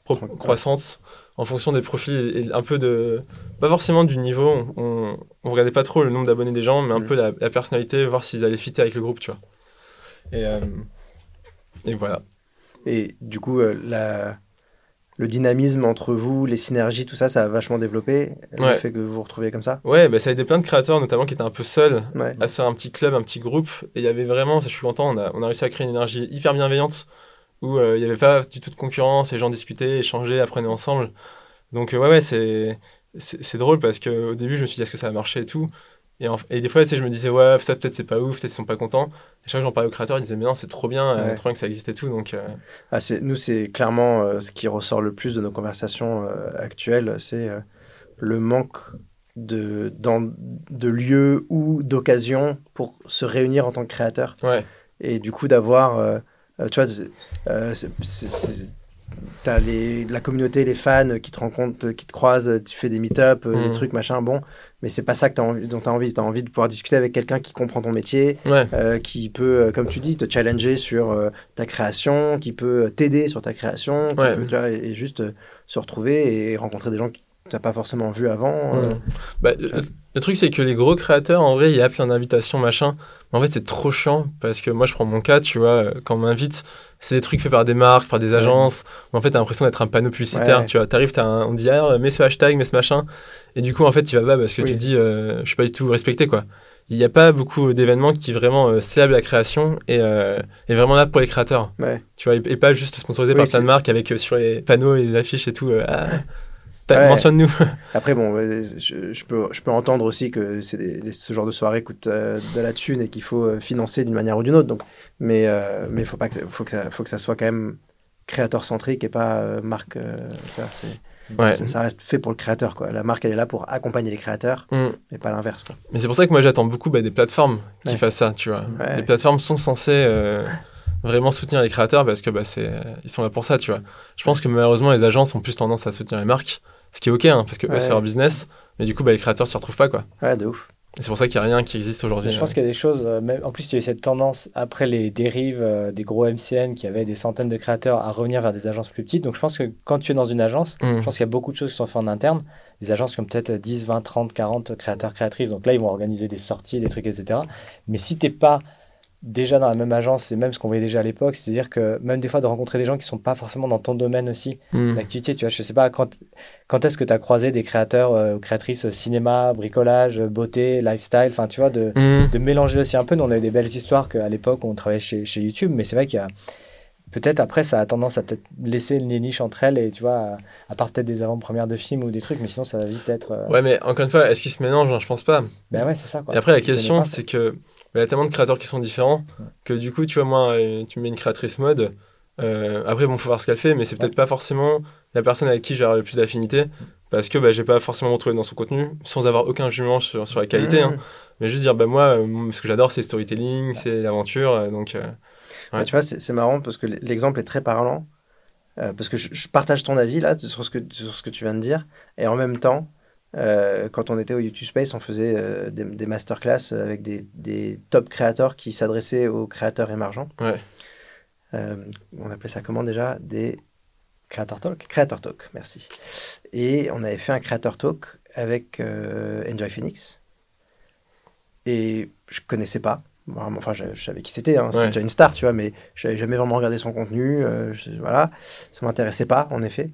pro- croissante en fonction des profils et, et un peu de. Pas forcément du niveau. On, on regardait pas trop le nombre d'abonnés des gens, mais un Mhm. peu la, la personnalité, voir s'ils allaient fitter avec le groupe, tu vois. Et, euh, et voilà. Et du coup, euh, la... le dynamisme entre vous, les synergies, tout ça, ça a vachement développé. Le Ouais. fait que vous vous retrouviez comme ça. Ouais, bah, ça a aidé plein de créateurs, notamment qui étaient un peu seuls, Ouais. à se faire un petit club, un petit groupe. Et il y avait vraiment, ça je suis content, on a, on a réussi à créer une énergie hyper bienveillante où euh, il n'y avait pas du tout de concurrence, les gens discutaient, échangeaient, apprenaient ensemble. Donc, euh, ouais, ouais, c'est, c'est, c'est drôle parce qu'au début, je me suis dit, est-ce que ça va marcher et tout? Et, en- et des fois, tu sais, je me disais, ouais, ça peut-être c'est pas ouf, peut-être ils sont pas contents. Et chaque fois que j'en parlais aux créateurs, ils disaient, mais non, c'est trop bien, euh, Ouais. trop bien que ça existe et tout. Donc, euh, Ah, c'est, nous, c'est clairement euh, ce qui ressort le plus de nos conversations euh, actuelles, c'est euh, le manque de, dans- de lieux ou d'occasions pour se réunir en tant que créateur. ouais, Et du coup, d'avoir, euh, euh, tu vois, c'est- euh, c'est- c'est- c'est- t'as les, la communauté, les fans qui te rencontrent, qui te croisent, tu fais des meet-up, euh, des Mhm. trucs, machin, bon. Mais c'est pas ça que t'as envie, dont tu as envie. Tu as envie de pouvoir discuter avec quelqu'un qui comprend ton métier, ouais. euh, qui peut, euh, comme tu dis, te challenger sur euh, ta création, qui peut t'aider sur ta création, qui Ouais. peut, vois, et, juste euh, se retrouver et rencontrer des gens que tu n'as pas forcément vus avant. euh. Mm. Bah, le, le truc, c'est que les gros créateurs, en vrai, il y a plein d'invitations, machin. Mais en fait, c'est trop chiant parce que moi, je prends mon cas, tu vois, euh, quand on m'invite, c'est des trucs faits par des marques, par des agences. Où en fait, t'as l'impression d'être un panneau publicitaire, Ouais. tu vois. T'arrives, t'as un- on dit, ah, mets ce hashtag, mets ce machin. Et du coup, en fait, tu vas pas parce que Oui. tu dis, euh, je suis pas du tout respecté, quoi. Il n'y a pas beaucoup d'événements qui vraiment euh, célèbrent la création et, euh, et vraiment là pour les créateurs. Ouais. Tu vois, et, et pas juste sponsorisé Oui, par plein de marques avec euh, sur les panneaux et les affiches et tout. euh, ah, Ouais. mentionne-nous. Après, bon, je, je peux, je peux entendre aussi que des- ce genre de soirée coûte euh, de la thune et qu'il faut euh, financer d'une manière ou d'une autre. Donc, mais euh, mais faut pas que ça, faut que ça, faut que ça soit quand même créateur centrique et pas euh, marque. Ouais. ça, ça reste fait pour le créateur, quoi. La marque, elle est là pour accompagner les créateurs, Mm. mais pas l'inverse. Mais c'est pour ça que moi j'attends beaucoup bah, des plateformes qui Ouais. fassent ça, tu vois. Ouais. Les plateformes sont censées vraiment soutenir les créateurs parce que bah, c'est, ils sont là pour ça, tu vois. Je pense que malheureusement les agences ont plus tendance à soutenir les marques, ce qui est ok, hein, parce que eux, c'est leur business, mais du coup bah, les créateurs s'y retrouvent pas, quoi. Ouais, de ouf. Et c'est pour ça qu'il n'y a rien qui existe aujourd'hui. Je pense qu'il y a des choses, euh, même, en plus il y a eu cette tendance après les dérives euh, des gros MCN qui avaient des centaines de créateurs à revenir vers des agences plus petites. Donc je pense que quand tu es dans une agence, Mm. je pense qu'il y a beaucoup de choses qui sont faites en interne. Des agences comme peut-être 10, 20, 30, 40 créateurs, créatrices. Donc là ils vont organiser des sorties, des trucs, etc. Mais si t'es pas déjà dans la même agence, et même ce qu'on voyait déjà à l'époque, c'est-à-dire que même des fois de rencontrer des gens qui sont pas forcément dans ton domaine aussi, Mm. d'activité. Tu vois, je sais pas, quand, quand est-ce que tu as croisé des créateurs euh, ou créatrices euh, cinéma, bricolage, euh, beauté, lifestyle, enfin, tu vois, de, Mm. de mélanger aussi un peu. Nous, on a eu des belles histoires qu'à l'époque, on travaillait chez, chez YouTube, mais c'est vrai qu'il y a. Peut-être après, ça a tendance à peut-être laisser les niches entre elles, et tu vois, à, à part peut-être des avant-premières de films ou des trucs, mais sinon, ça va vite être. euh, Ouais, mais encore une fois, est-ce qu'ils se mélangent hein Je pense pas. Ben ouais, c'est ça. Quoi. Et après, la question, c'est que bah, il y a tellement de créateurs qui sont différents que du coup, tu vois, moi, euh, tu me mets une créatrice mode. euh, après, bon, faut voir ce qu'elle fait, mais c'est peut-être pas forcément la personne avec qui j'ai le plus d'affinité parce que bah, j'ai pas forcément retrouvé dans son contenu sans avoir aucun jugement sur, sur la qualité. hein. Mais juste dire, bah, moi, euh, ce que j'adore, c'est storytelling, c'est l'aventure. donc, euh, Ouais, tu vois, c'est c'est marrant parce que l'exemple est très parlant. euh, parce que je, je partage ton avis là sur ce, que, sur ce que tu viens de dire. Et en même temps, euh, quand on était au YouTube Space, on faisait euh, des, des masterclass avec des, des top créateurs qui s'adressaient aux créateurs émergents. ouais. Euh, on appelait ça comment déjà? Des Creator Talk. Creator Talk, merci. Et on avait fait un Creator Talk avec euh, Enjoy Phoenix. Et je connaissais pas. Vraiment, Enfin, je, je savais qui c'était, hein, c'était Ouais. déjà une star, tu vois, mais je n'avais jamais vraiment regardé son contenu. euh, je- voilà, ça m'intéressait pas, en effet.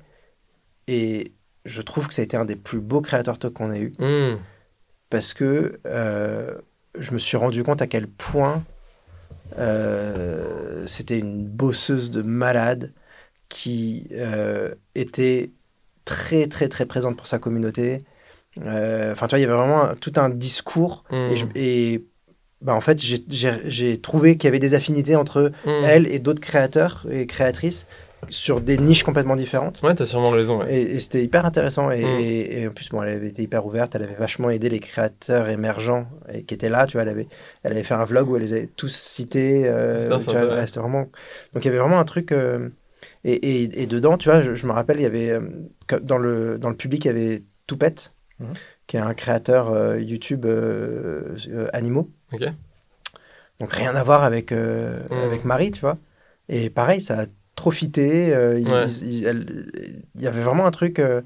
Et je trouve que ça a été un des plus beaux Creator Talk qu'on ait eu Mm. parce que euh, je me suis rendu compte à quel point euh, c'était une bosseuse de malade qui euh, était très très très présente pour sa communauté. Enfin, tu vois, il y avait vraiment un- tout un discours Mm. et, je- et, bah, en fait, j'ai- trouvé qu'il y avait des affinités entre Mm. elle et d'autres créateurs et créatrices sur des niches complètement différentes. Ouais, t'as sûrement raison. Ouais. Et, et c'était hyper intéressant. Et, Mm. et- et en plus, bon, elle avait été hyper ouverte. Elle avait vachement aidé les créateurs émergents et, qui étaient là. Tu vois, elle avait, elle avait fait un vlog où elle les avait tous cités. euh, intéressant. ouais, c'était vraiment. Donc il y avait vraiment un truc. euh, et, dedans, tu vois, je, je me rappelle, il y avait euh, dans le dans le public, il y avait Toupette, Mhm. qui est un créateur euh, YouTube animaux. Ok. Donc rien à voir avec, Mm. avec Marie, tu vois. Et pareil, ça a trop euh, il, Ouais. y avait vraiment un truc. euh,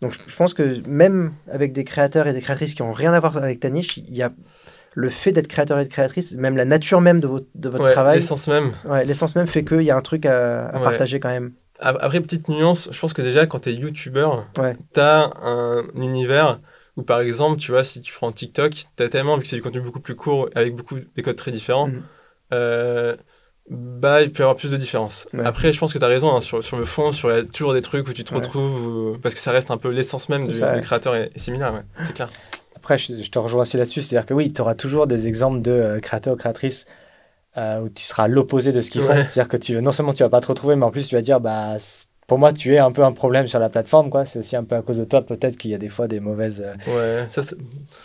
donc je, je pense que même avec des créateurs et des créatrices qui ont rien à voir avec ta niche, il y a le fait d'être créateur et de créatrice, même la nature même de votre, de votre Ouais, travail, L'essence même. ouais, l'essence même fait qu'il y a un truc à, partager quand même. Ap- Après, petite nuance, je pense que déjà, quand t'es youtubeur, Ouais. t'as un univers où, par exemple, tu vois, si tu prends TikTok, t'as tellement, vu que c'est du contenu beaucoup plus court, avec beaucoup des codes très différents, Mhm. euh, Bah, il peut y avoir plus de différences. Ouais. Après, je pense que tu as raison, hein, sur, sur le fond, sur, il y a toujours des trucs où tu te Ouais. retrouves, où- parce que ça reste un peu l'essence même du, ça, du créateur est, est similaire, ouais. c'est clair. Après, je, je te rejoins aussi là-dessus. C'est-à-dire que oui, tu auras toujours des exemples de euh, créateurs ou créatrices euh, où tu seras à l'opposé de ce qu'ils font. C'est-à-dire que tu, non seulement tu vas pas te retrouver, mais en plus tu vas dire, bah, pour moi, tu es un peu un problème sur la plateforme. quoi. C'est aussi un peu à cause de toi, peut-être qu'il y a des fois des mauvaises. euh, Ouais, ça, c'est-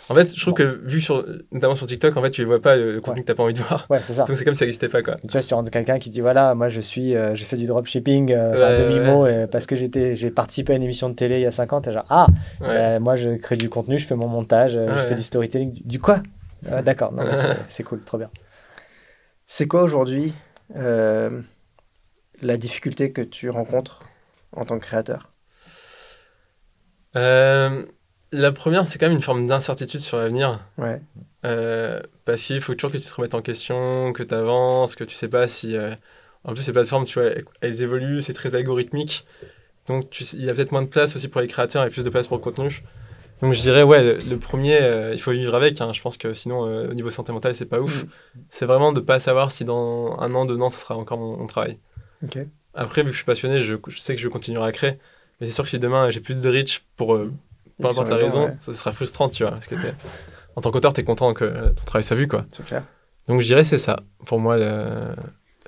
en fait, je trouve que vu sur, notamment sur TikTok, en fait, tu ne vois pas le, contenu Ouais. que tu n'as pas envie de voir. Ouais, c'est ça. Donc c'est comme si ça n'existait pas, quoi. Tu vois, si tu rentres quelqu'un qui dit voilà, moi je suis, euh, je fais du dropshipping euh, Ouais, demi-mot euh, parce que j'étais, j'ai participé à une émission de télé il y a 5 ans. T'es genre ah, Ouais. bah, moi je crée du contenu, je fais mon montage, euh, je Ouais. fais du storytelling. Du, du quoi? Euh, D'accord, non, mais c'est, c'est cool, trop bien. C'est quoi aujourd'hui euh, la difficulté que tu rencontres en tant que créateur Euh, la première, c'est quand même une forme d'incertitude sur l'avenir. Ouais. Euh, parce qu'il faut toujours que tu te remettes en question, que tu avances, que tu sais pas si. euh, En plus, ces plateformes, tu vois, elles évoluent, c'est très algorithmique. Donc, tu sais- il y a peut-être moins de place aussi pour les créateurs et plus de place pour le contenu. Donc, je dirais, ouais, le, le premier, euh, il faut vivre avec. hein. Je pense que sinon, euh, au niveau santé mentale, c'est pas ouf. C'est vraiment de pas savoir si dans un an, deux ans, ce sera encore mon, mon travail. Ok. Après, vu que je suis passionné, je, je sais que je continuerai à créer. Mais c'est sûr que si demain, j'ai plus de reach pour. euh, peu importe la raison, ouais. ça sera frustrant, tu vois. Parce que t'es- en tant qu'auteur, tu es content que ton travail soit vu, quoi. C'est clair. Donc je dirais c'est ça, pour moi, le,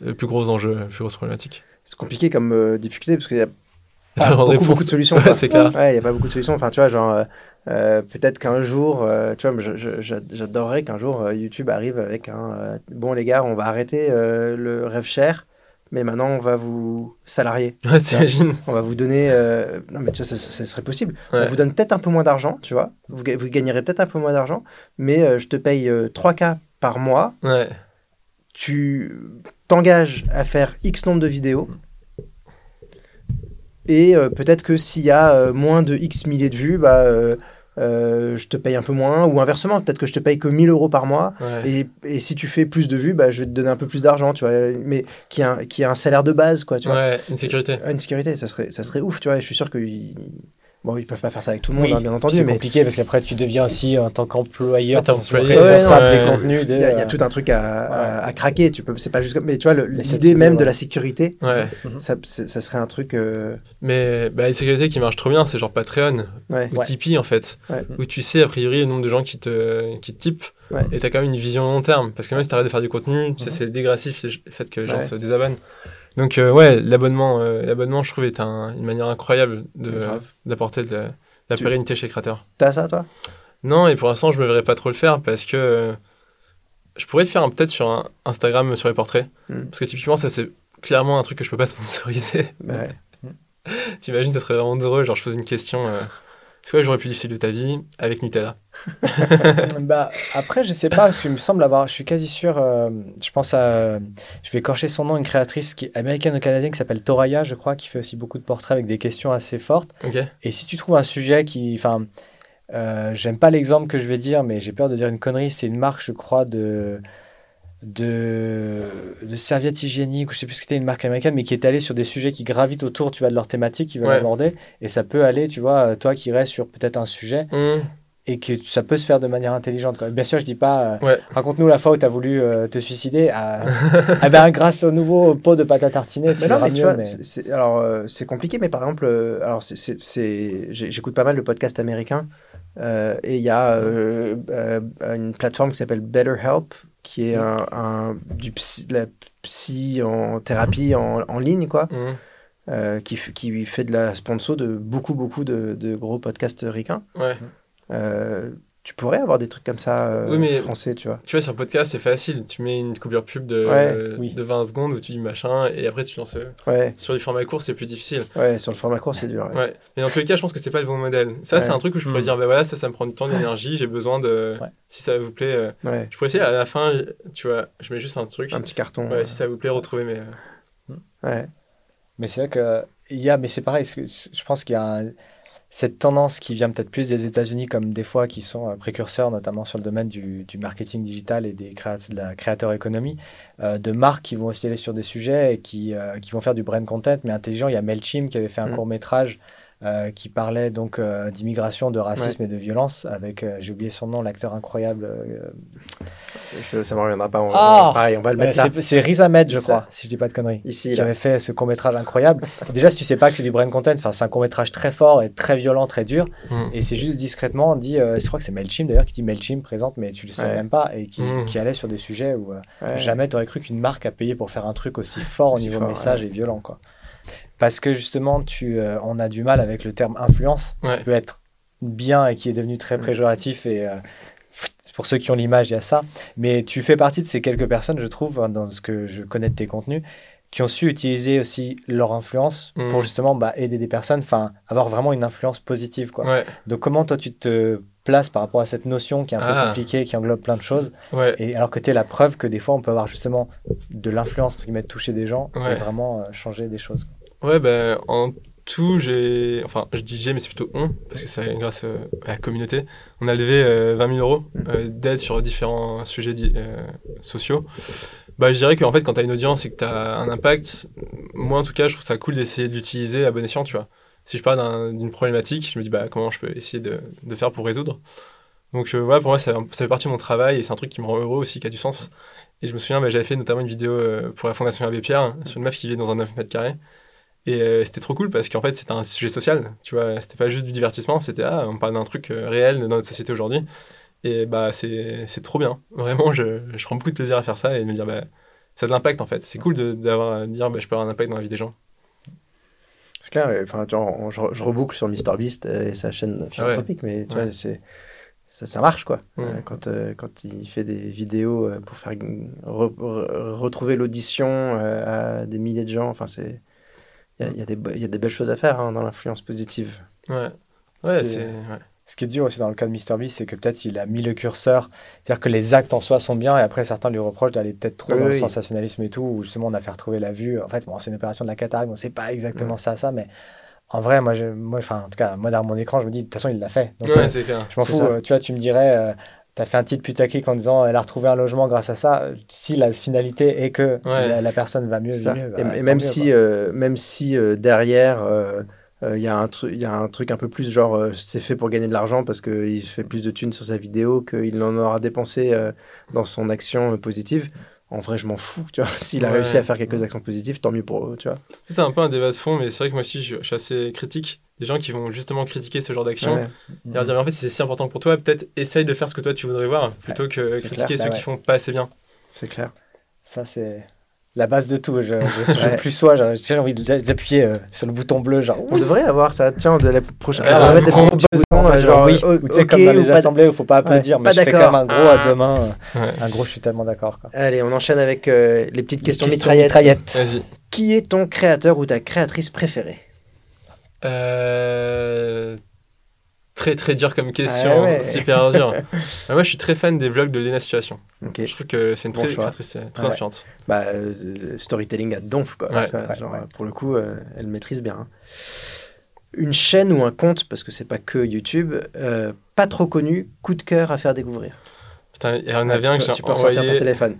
le plus gros enjeu, la plus grosse problématique. C'est compliqué comme euh, difficulté parce qu'il y a pas beaucoup, de solutions. Ouais, c'est clair. Ouais, il n'y a pas beaucoup de solutions. Enfin, tu vois, genre, euh, euh, peut-être qu'un jour, euh, tu vois, j'adorerais qu'un jour YouTube arrive avec un bon, les gars, on va arrêter le rêve cher, mais maintenant on va vous salarier. Ouais, t'imagines On va vous donner. euh, Non, mais tu vois, ça, ça- ça serait possible. On vous donne peut-être un peu moins d'argent, tu vois. Vous, vous gagnerez peut-être un peu moins d'argent, mais euh, je te paye euh, 3K par mois. Ouais, Tu t'engages à faire X nombre de vidéos. Et euh, peut-être que s'il y a moins de X milliers de vues, bah, euh, euh, je te paye un peu moins. Ou inversement, peut-être que je te paye que 1000 euros par mois. ouais. Et, et si tu fais plus de vues, bah, je vais te donner un peu plus d'argent, tu vois. Mais qui a, un- qui a un salaire de base, quoi, tu vois. Ouais, une sécurité. Ah, Une sécurité, ça serait, ça serait ouf, tu vois. et Je suis sûr qu'ils bon, ils peuvent pas faire ça avec tout le monde, Oui, hein, bien entendu, c'est mais compliqué parce qu'apprétu deviens aussi en tant qu'employeur, tu responsable des contenus. il de, y, a, il y a tout un truc à, à- à craquer. Tu peux, c'est pas juste mais tu vois, le- Mais cette l'idée idée, même de la sécurité, Ouais. ça, serait un truc. euh, Mais bah, une sécurité qui marche trop bien, c'est genre Patreon ouais. ou Ouais. Tipeee en fait. Ouais. Où tu sais a priori le nombre de gens qui te, qui te typent. Ouais. Et t'as quand même une vision long terme. Parce que même si t'arrêtes de faire du contenu, tu Mhm. c'est dégressif le fait que les gens Ouais. se désabonnent. Donc euh, ouais, l'abonnement, euh, l'abonnement, je trouve, est un- une manière incroyable de- d'apporter de, la- de la Tu- pérennité chez les créateurs. T'as ça, toi? Non, et pour l'instant, je me verrais pas trop le faire parce que euh, je pourrais le faire hein, peut-être sur un Instagram sur les portraits. Mm. Parce que typiquement, ça, c'est clairement un truc que je peux pas sponsoriser. Ouais. T'imagines, ça serait vraiment drôle. Genre, je pose une question. C'est quoi le jour le plus difficile de ta vie avec Nutella bah, après, je sais pas, parce qu'il me semble avoir. Je suis quasi sûr. euh, je pense à. je vais écorcher son nom, une créatrice qui est américaine ou canadienne qui s'appelle Toraya, je crois, qui fait aussi beaucoup de portraits avec des questions assez fortes. Ok. Et si tu trouves un sujet qui. Enfin, euh, j'aime pas l'exemple que je vais dire, mais j'ai peur de dire une connerie. C'est une marque, je crois, de. De, de serviettes hygiéniques, ou je sais plus ce que c'était, une marque américaine, mais qui est allée sur des sujets qui gravitent autour, tu vois, de leur thématique, qui veulent Ouais. aborder. Et ça peut aller, tu vois, toi qui restes sur peut-être un sujet, Hum, et que ça peut se faire de manière intelligente. Quoi. Bien sûr, je dis pas, euh, Ouais. raconte-nous la fois où tu as voulu euh, te suicider. Ah, ah ben, grâce au nouveau pot de pâte à tartiner, tu Mais non, mais tu vois, mais- c'est- c'est- alors euh, c'est compliqué, mais par exemple, euh, alors c'est, c'est, c'est- j'écoute pas mal de podcasts américains euh, et il y a euh, euh, une plateforme qui s'appelle BetterHelp qui est un, un- du psy, de la psy en thérapie en, en ligne, quoi, hum. euh, qui, qui fait de la sponsor de beaucoup, beaucoup de, de gros podcasts ricains. Ouais. Euh, tu pourrais avoir des trucs comme ça euh, Oui, mais- français, tu vois. Tu vois, sur podcast, c'est facile. Tu mets une coupure pub de, Ouais. euh, Oui. de 20 secondes où tu dis machin et après tu lances. euh, Ouais, Sur du format court, c'est plus difficile. ouais, sur le format court, c'est dur. ouais. Ouais. Mais dans tous les cas, je pense que c'est pas le bon modèle. Ça, Ouais. c'est un truc où je pourrais Mm. dire, bah voilà, ça, ça me prend du temps, de l'énergie, j'ai besoin de. Ouais. Si ça vous plaît. euh, Ouais, Je pourrais essayer à la fin, tu vois, je mets juste un truc. un petit carton. Ouais, si ça vous plaît, retrouvez mes. euh, Ouais. Mais c'est vrai que il y a, mais c'est pareil. Je pense qu'il y a un- cette tendance qui vient peut-être plus des États-Unis, comme des fois qui sont euh, précurseurs, notamment sur le domaine du, du marketing digital et des de la créateur économie, euh, de marques qui vont aussi aller sur des sujets et qui, euh, qui vont faire du brand content, mais intelligent. Il y a Mailchimp qui avait fait un Mm. court métrage. Euh, qui parlait donc euh, d'immigration, de racisme et de violence avec, euh, j'ai oublié son nom, l'acteur incroyable. euh, Je- ça me reviendra pas. On, Ah pareil, on va le Ouais, mettre là. c'est- C'est Riz Ahmed, je crois, si je dis pas de conneries. Ici, qui avait fait ce court métrage incroyable. Déjà, si tu sais pas que c'est du brain content, enfin, c'est un court métrage très fort et très violent, très dur. Mm. Et c'est juste discrètement, dit, euh, je crois que c'est Mailchimp d'ailleurs qui dit Mailchimp présente, mais tu le sais Ouais. même pas, et qui, Mm. qui allait sur des sujets où euh, Ouais. jamais t'aurais cru qu'une marque a payé pour faire un truc aussi fort au Aussi niveau fort, message et violent, quoi. Parce que justement, tu, euh, on a du mal avec le terme influence, Ouais. qui peut être bien et qui est devenu très péjoratif et euh, pour ceux qui ont l'image, il y a ça. Mais tu fais partie de ces quelques personnes, je trouve, hein, dans ce que je connais de tes contenus, qui ont su utiliser aussi leur influence Mm. pour justement bah, aider des personnes, enfin avoir vraiment une influence positive. Quoi. Ouais, Donc comment toi tu te places par rapport à cette notion qui est un peu Ah. compliquée, qui englobe plein de choses, ouais. et alors que tu es la preuve que des fois on peut avoir justement de l'influence qui met toucher des gens et Ouais. vraiment euh, changer des choses. Ouais, ben en tout, j'ai. Enfin, je dis j'ai, mais c'est plutôt on, parce que c'est grâce euh, à la communauté. On a levé euh, 20 000 euros euh, d'aide sur différents sujets euh, sociaux. Bah, je dirais qu'en fait, quand tu as une audience et que tu as un impact, moi en tout cas, je trouve ça cool d'essayer de l'utiliser à bon escient, tu vois. Si je parle d'un- d'une problématique, je me dis bah, comment je peux essayer de, faire pour résoudre. Donc, euh, voilà, pour moi, ça, fait partie de mon travail et c'est un truc qui me rend heureux aussi, qui a du sens. Et je me souviens, bah, j'avais fait notamment une vidéo euh, pour la Fondation Abbé Pierre sur une meuf qui vit dans un 9 mètres carrés. Et euh, c'était trop cool parce qu'en fait, c'était un sujet social. Tu vois, c'était pas juste du divertissement, c'était ah, on parle d'un truc euh, réel dans notre société aujourd'hui. Et bah, c'est trop bien. Vraiment, je, je prends beaucoup de plaisir à faire ça et de me dire, bah, ça a de l'impact en fait. C'est cool de- d'avoir dire, bah, je peux avoir un impact dans la vie des gens. C'est clair. Enfin, tu vois, on- je, je reboucle sur MrBeast et sa chaîne philanthropique, mais tu Ouais. vois, c'est ça, ça marche quoi. Euh, quand, euh, quand il fait des vidéos euh, pour faire re- re- retrouver l'audition à des milliers de gens, enfin c'est il y a, il y a y a des belles choses à faire hein, dans l'influence positive. Ouais. Ce Ouais, qui est- c'est. ouais. Ce qui est dur aussi dans le cas de MrBeast, c'est que peut-être il a mis le curseur, c'est-à-dire que les actes en soi sont bien, et après certains lui reprochent d'aller peut-être trop Oui, dans le oui. sensationnalisme et tout, où justement on a fait retrouver la vue. En fait, bon, c'est une opération de la cataracte, donc c'est pas exactement ça, ça, mais en vrai, moi, je, moi, enfin, en tout cas, moi, derrière mon écran, je me dis, de toute façon, il l'a fait. Donc, Ouais, euh, c'est clair. je m'en fous. euh, tu vois, tu me dirais, euh, t'as fait un titre putaclic en disant, elle a retrouvé un logement grâce à ça. Si la finalité est que Ouais. la, la personne va mieux, vit mieux, bah, et même, mieux, si, euh, même si euh, derrière euh, euh, il y, a un tru- il y a un truc un peu plus genre euh, c'est fait pour gagner de l'argent parce qu'il fait plus de thunes sur sa vidéo qu'il en aura dépensé euh, dans son action euh, positive. En vrai, je m'en fous. Tu vois, s'il a Ouais. réussi à faire quelques actions positives, tant mieux pour eux. Tu vois. C'est un peu un débat de fond, mais c'est vrai que moi aussi, je, je suis assez critique. Des gens qui vont justement critiquer ce genre d'action. Ouais. Et leur dire, mais en fait, si c'est si important pour toi, peut-être essaye de faire ce que toi tu voudrais voir, plutôt que c'est critiquer clair. ceux Bah qui ouais. font pas assez bien. C'est clair. Ça, c'est la base de tout. Je, je, je Ouais. plus sois, j'ai envie d'appuyer euh, sur le bouton bleu, genre. On devrait avoir ça. Tiens, de la prochaine Ah, on genre, euh, genre, oui, euh, ou tu sais, ok comme dans les assemblées où il faut pas applaudir, Ouais, mais pas je fais quand même un gros à Ah. deux mains. Ouais. Un gros, je suis tellement d'accord. Allez, on enchaîne avec euh, les petites questions, Question mitraillettes. Qui est ton créateur ou ta créatrice préférée? Euh, Très très dur comme question, Ah ouais. super dur. Euh, moi je suis très fan des vlogs de Lena Situation. Ok. Je trouve que c'est une Bon très euh, très Ouais. inspirante. Bah, euh, storytelling à donf, quoi. Ouais. Tu vois, Ouais, genre, ouais. Pour le coup, euh, elle maîtrise bien. hein. Une chaîne ou un compte, parce que c'est pas que YouTube, euh, pas trop connu, coup de cœur à faire découvrir. Putain, il y en Ouais, avait tu un peux- que j'ai Tu peux ressortir ton envoyé. téléphone.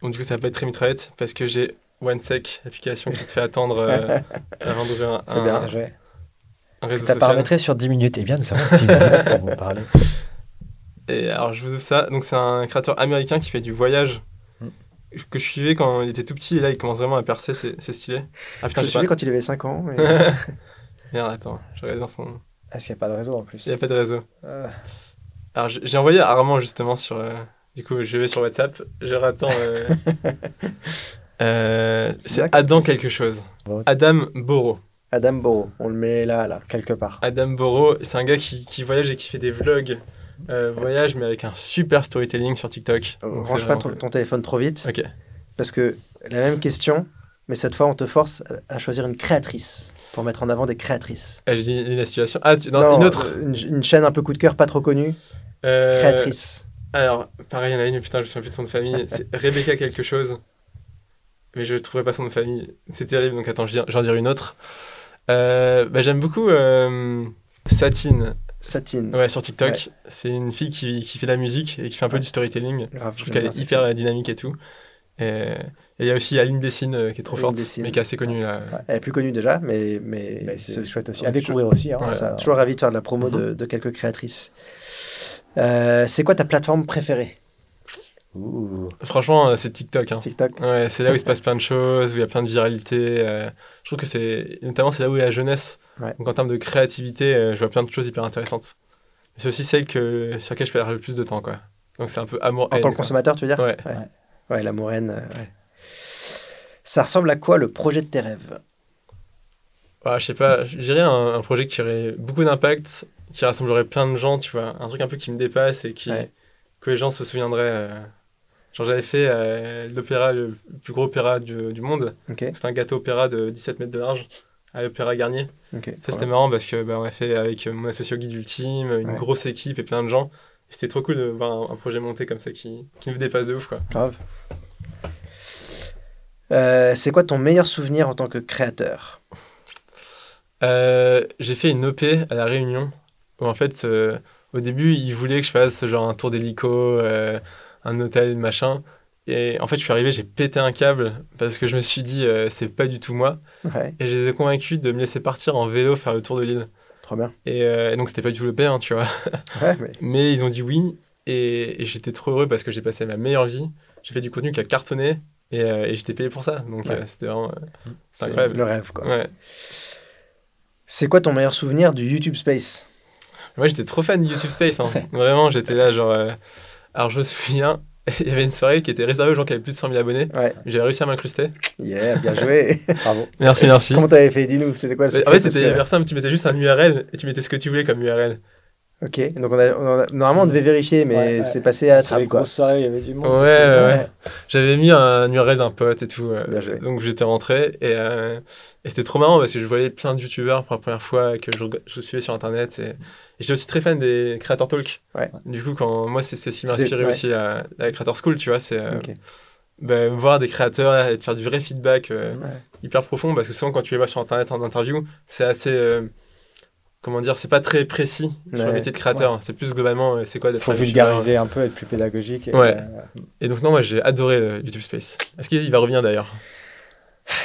Bon, du coup, ça va pas être très mitraillette parce que j'ai OneSec, l'application qui te fait attendre euh, avant d'ouvrir un, bien. un, Bien un réseau social. paramétré sur 10 minutes. Eh bien, nous avons 10 minutes pour vous parler. Et alors, je vous ouvre ça. Donc, c'est un créateur américain qui fait du voyage Mm. que je suivais quand il était tout petit et là, il commence vraiment à percer. C'est stylé. Ah Je putain, le suivais pas. quand il avait 5 ans. et- Merde, attends, je regarde dans son. Parce qu'il n'y a pas de réseau en plus? Il n'y a pas de réseau. Euh, Alors, j'ai j'ai envoyé à Armand justement sur. euh, Du coup, je vais sur WhatsApp. Je rattends. euh, euh, C'est Adam quelque chose. Adam Boro. Adam Boro, on le met là, là. quelque part. Adam Boro, c'est un gars qui, qui voyage et qui fait des vlogs euh, voyage, mais avec un super storytelling sur TikTok. Donc, c'est Range pas ton, téléphone trop vite, Ok. parce que la même question, mais cette fois, on te force à choisir une créatrice pour mettre en avant des créatrices. Ah, j'ai dit la situation. Ah, tu- non, une autre. euh, Une, une chaîne un peu coup de cœur, pas trop connue. Euh, Créatrice. Alors, pareil, il y en a une, mais putain, je me souviens plus de son de famille. C'est Rebecca quelque chose. Mais je ne trouverai pas son nom de famille. C'est terrible, donc attends, j'en dirai une autre. Euh, bah, J'aime beaucoup euh, Satine Satine. ouais, sur TikTok. C'est une fille qui, qui fait de la musique et qui fait un peu Ouais. du storytelling. Grave, Je trouve qu'elle est hyper dynamique et tout. Et il y a aussi Aline Dessine euh, qui est trop Aline forte, Dessine. mais qui est assez connue là. Elle est plus connue déjà, mais, mais, Mais c'est ce- chouette aussi. Ouais, À découvrir aussi. Hein, Ouais. ça. Toujours ravi de faire de la promo Mhm. de, de quelques créatrices. Euh, c'est quoi ta plateforme préférée? Ouh. Franchement, euh, c'est TikTok. Hein. TikTok. Ouais, c'est là où il se passe plein de choses, où il y a plein de viralité. euh, je trouve que c'est. Notamment, c'est là où il y a la jeunesse. Ouais. Donc, en termes de créativité, euh, je vois plein de choses hyper intéressantes. C'est aussi celle que, sur laquelle je perds le plus de temps, quoi. Donc, c'est un peu amour. En tant que consommateur, tu veux dire Ouais. Ouais, la moraine. euh, ouais. Ça ressemble à quoi le projet de tes rêves? Ah, je sais pas, je dirais un, un projet qui aurait beaucoup d'impact, qui rassemblerait plein de gens, tu vois. Un truc un peu qui me dépasse et qui, Ouais. que les gens se souviendraient. Genre, j'avais fait euh, l'opéra, le plus gros opéra du, du monde. C'était un gâteau opéra de 17 mètres de large à l'Opéra Garnier. Ça, c'était marrant parce que bah, on a fait avec mon associé au guide ultime, une Ouais. grosse équipe et plein de gens. C'était trop cool de voir un, un projet monté comme ça qui, qui nous dépasse de ouf, quoi. Grave. Euh, c'est quoi ton meilleur souvenir en tant que créateur? Euh, j'ai fait une OP à La Réunion où en fait, euh, au début, ils voulaient que je fasse genre un tour d'hélico, un hôtel, machin. Et en fait, je suis arrivé, j'ai pété un câble parce que je me suis dit, euh, c'est pas du tout moi. Ouais, Et je les ai convaincus de me laisser partir en vélo faire le tour de l'île. trop bien. Et, euh, et donc, c'était pas du tout le P, hein, tu vois. Ouais, mais Mais ils ont dit oui. Et, et j'étais trop heureux parce que j'ai passé ma meilleure vie. J'ai fait du contenu qui a cartonné. Et, euh, et j'étais payé pour ça. Donc, Ouais. euh, c'était vraiment. c'est c'est incroyable. le rêve, quoi. Ouais. C'est quoi ton meilleur souvenir du YouTube Space? Moi, j'étais trop fan de YouTube Space. hein. Vraiment, j'étais là, genre. Alors, je me souviens, il y avait une soirée qui était réservée aux gens qui avaient plus de 100 000 abonnés. Ouais, J'avais réussi à m'incruster. yeah, bien joué. Bravo. Merci, merci. Comment t'avais fait? Dis-nous, c'était quoi le En fait, c'était hyper simple. Tu mettais juste un URL et tu mettais ce que tu voulais comme URL. Ok, donc on a, on a- normalement on devait vérifier, mais Ouais, ouais. c'est passé à la trappe, quoi. soirées, il y avait du monde. Ouais, ouais, ouais. J'avais mis un URL d'un pote et tout. euh, Bien joué. donc j'étais rentré et, euh, et c'était trop marrant parce que je voyais plein de youtubeurs pour la première fois que je, je suivais sur internet. Et, et j'étais aussi très fan des Creator Talk. Ouais. Du coup, quand, moi, c'est c'est ce qui m'a inspiré ouais. aussi à la Creator School, tu vois. C'est euh, ben, voir des créateurs et de faire du vrai feedback euh, Ouais. hyper profond parce que souvent, quand tu les vois sur internet en interview, c'est assez. Euh, comment dire, c'est pas très précis sur le métier de créateur. C'est plus globalement, euh, c'est quoi d'être Faut vulgariser un peu, être plus pédagogique. et, Ouais. euh, Et donc, non, moi, j'ai adoré euh, YouTube Space. Est-ce qu'il va revenir d'ailleurs?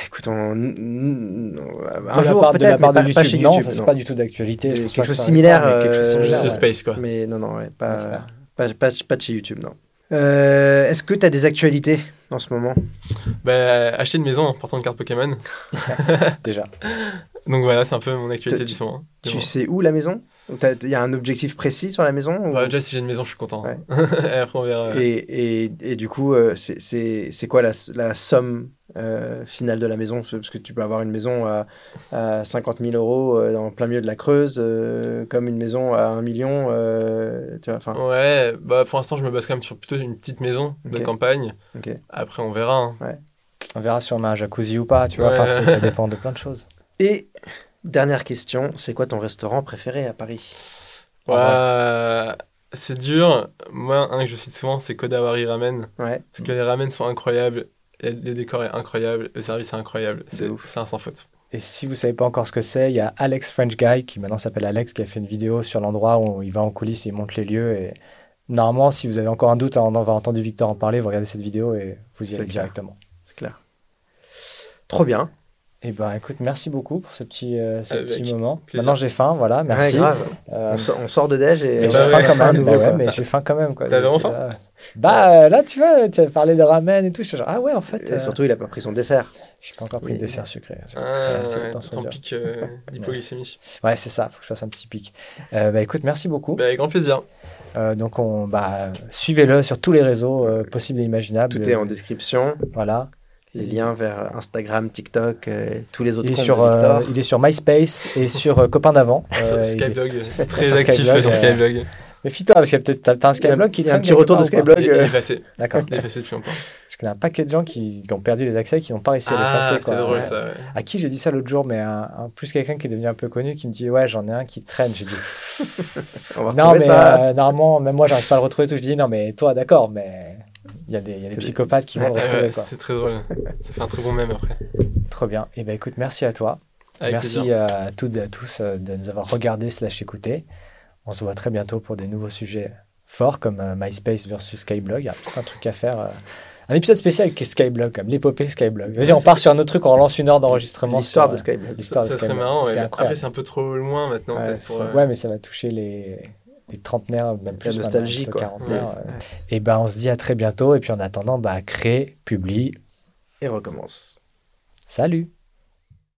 Écoute, on... un de jour part, de la peut-être, part mais de pas, pas YouTube, non, YouTube. c'est non. pas du tout d'actualité. Quelque pas chose similaire, mais quelque chose euh, similaire, Juste Space, quoi. Mais non, non, ouais, pas, pas, pas, pas de chez YouTube, non. Euh, Est-ce que tu as des actualités en ce moment? Bah, acheter une maison en portant une carte Pokémon. Déjà. Donc voilà, c'est un peu mon actualité Tu- du moment. Du Tu moment. sais où la maison? Il y a un objectif précis sur la maison ou- Bah, déjà, si j'ai une maison, je suis content. Ouais. et après, on verra. et, et, et du coup, euh, c'est- c'est c'est quoi la, la somme euh, finale de la maison? Parce que tu peux avoir une maison à, à 50 000 euros euh, dans plein milieu de la Creuse, euh, comme une maison à 1 million. euh, tu vois, enfin, Ouais, bah pour l'instant, je me base quand même sur plutôt une petite maison de campagne. Après, on verra. hein. On verra si on met un jacuzzi ou pas, tu vois. Enfin, Ouais. ça dépend de plein de choses. Et dernière question, c'est quoi ton restaurant préféré à Paris? Ouais, c'est dur. Moi, un que je cite souvent, c'est Kodawari Ramen. Ouais, Parce que les ramen sont incroyables. et Le décor est incroyable. Le service est incroyable. C'est ouf. c'est un sans faute. Et si vous savez pas encore ce que c'est, il y a Alex French Guy, qui maintenant s'appelle Alex, qui a fait une vidéo sur l'endroit où il va en coulisses et il montre les lieux. Et normalement, si vous avez encore un doute en avoir entendu Victor en parler, vous regardez cette vidéo et vous y allez clair. directement. c'est clair. Trop bien. Et ben écoute, merci beaucoup pour ce petit, euh, ce Avec petit moment. plaisir. Maintenant j'ai faim, voilà, merci. Ouais, grave. Euh, On, sort, on sort de déj et j'ai faim bah ouais, quoi. mais j'ai faim quand même. T'as vraiment faim euh, Bah là, tu vois, tu as parlé de ramen et tout. Je suis genre, ah ouais, en fait, Et euh, surtout, il a pas pris son dessert. j'ai pas encore pris Oui. le dessert sucré. Ah, ton pic euh, d'hypoglycémie. Ouais, c'est ça, faut que je fasse un petit pic. Euh, bah écoute, merci beaucoup. Bah, avec grand plaisir. Euh, donc, on, bah, suivez-le sur tous les réseaux euh, possibles et imaginables. Tout est en description. Voilà. Les liens vers Instagram, TikTok, euh, tous les autres Il est, comptes sur, euh, il est sur MySpace et sur euh, Copain d'avant. Sur Euh, est- Skyblog. Très Sur actif Skyblog, sur Skyblog. Méfie-toi, parce qu'il y a peut-être un y a- Skyblog qui il y a un petit retour de Skyblog. Il est euh, effacé. D'accord. Il est effacé depuis longtemps. Je connais un paquet de gens qui, qui ont perdu les accès et qui n'ont pas réussi à Ah, l'effacer. quoi. c'est drôle Ouais. ça. ouais. À qui j'ai dit ça l'autre jour, mais un, un- plus quelqu'un qui est devenu un peu connu qui me dit Ouais, j'en ai un qui traîne. J'ai dit On va Non, mais ça. euh, normalement, même moi, j'arrive pas à le retrouver. Tout. Je dis Non, mais toi, d'accord, mais il y a des, il y a des C'est- psychopathes qui vont le retrouver. c'est très drôle. Ça fait un très bon mème après. Trop bien. Et ben écoute, merci à toi. Avec merci plaisir. à toutes et à tous euh, de nous avoir regardés slash écoutés. On se voit très bientôt pour des nouveaux sujets forts comme euh, MySpace versus Skyblog. Il y a peut-être un truc à faire. euh, Un épisode spécial avec Skyblog, comme l'épopée Skyblog. Vas-y, on part sur un autre truc, on relance une heure d'enregistrement. L'histoire de Skyblog. L'histoire de Ça serait Skyblog. marrant. ouais. Après, c'est un peu trop loin maintenant. Ouais, pour, euh, Ouais, mais ça va toucher les, les trentenaires, même plus. La nostalgie, quoi. quarantenaires, Ouais. Et ben, on se dit à très bientôt. Et puis en attendant, bah, crée, publie. Et recommence. Salut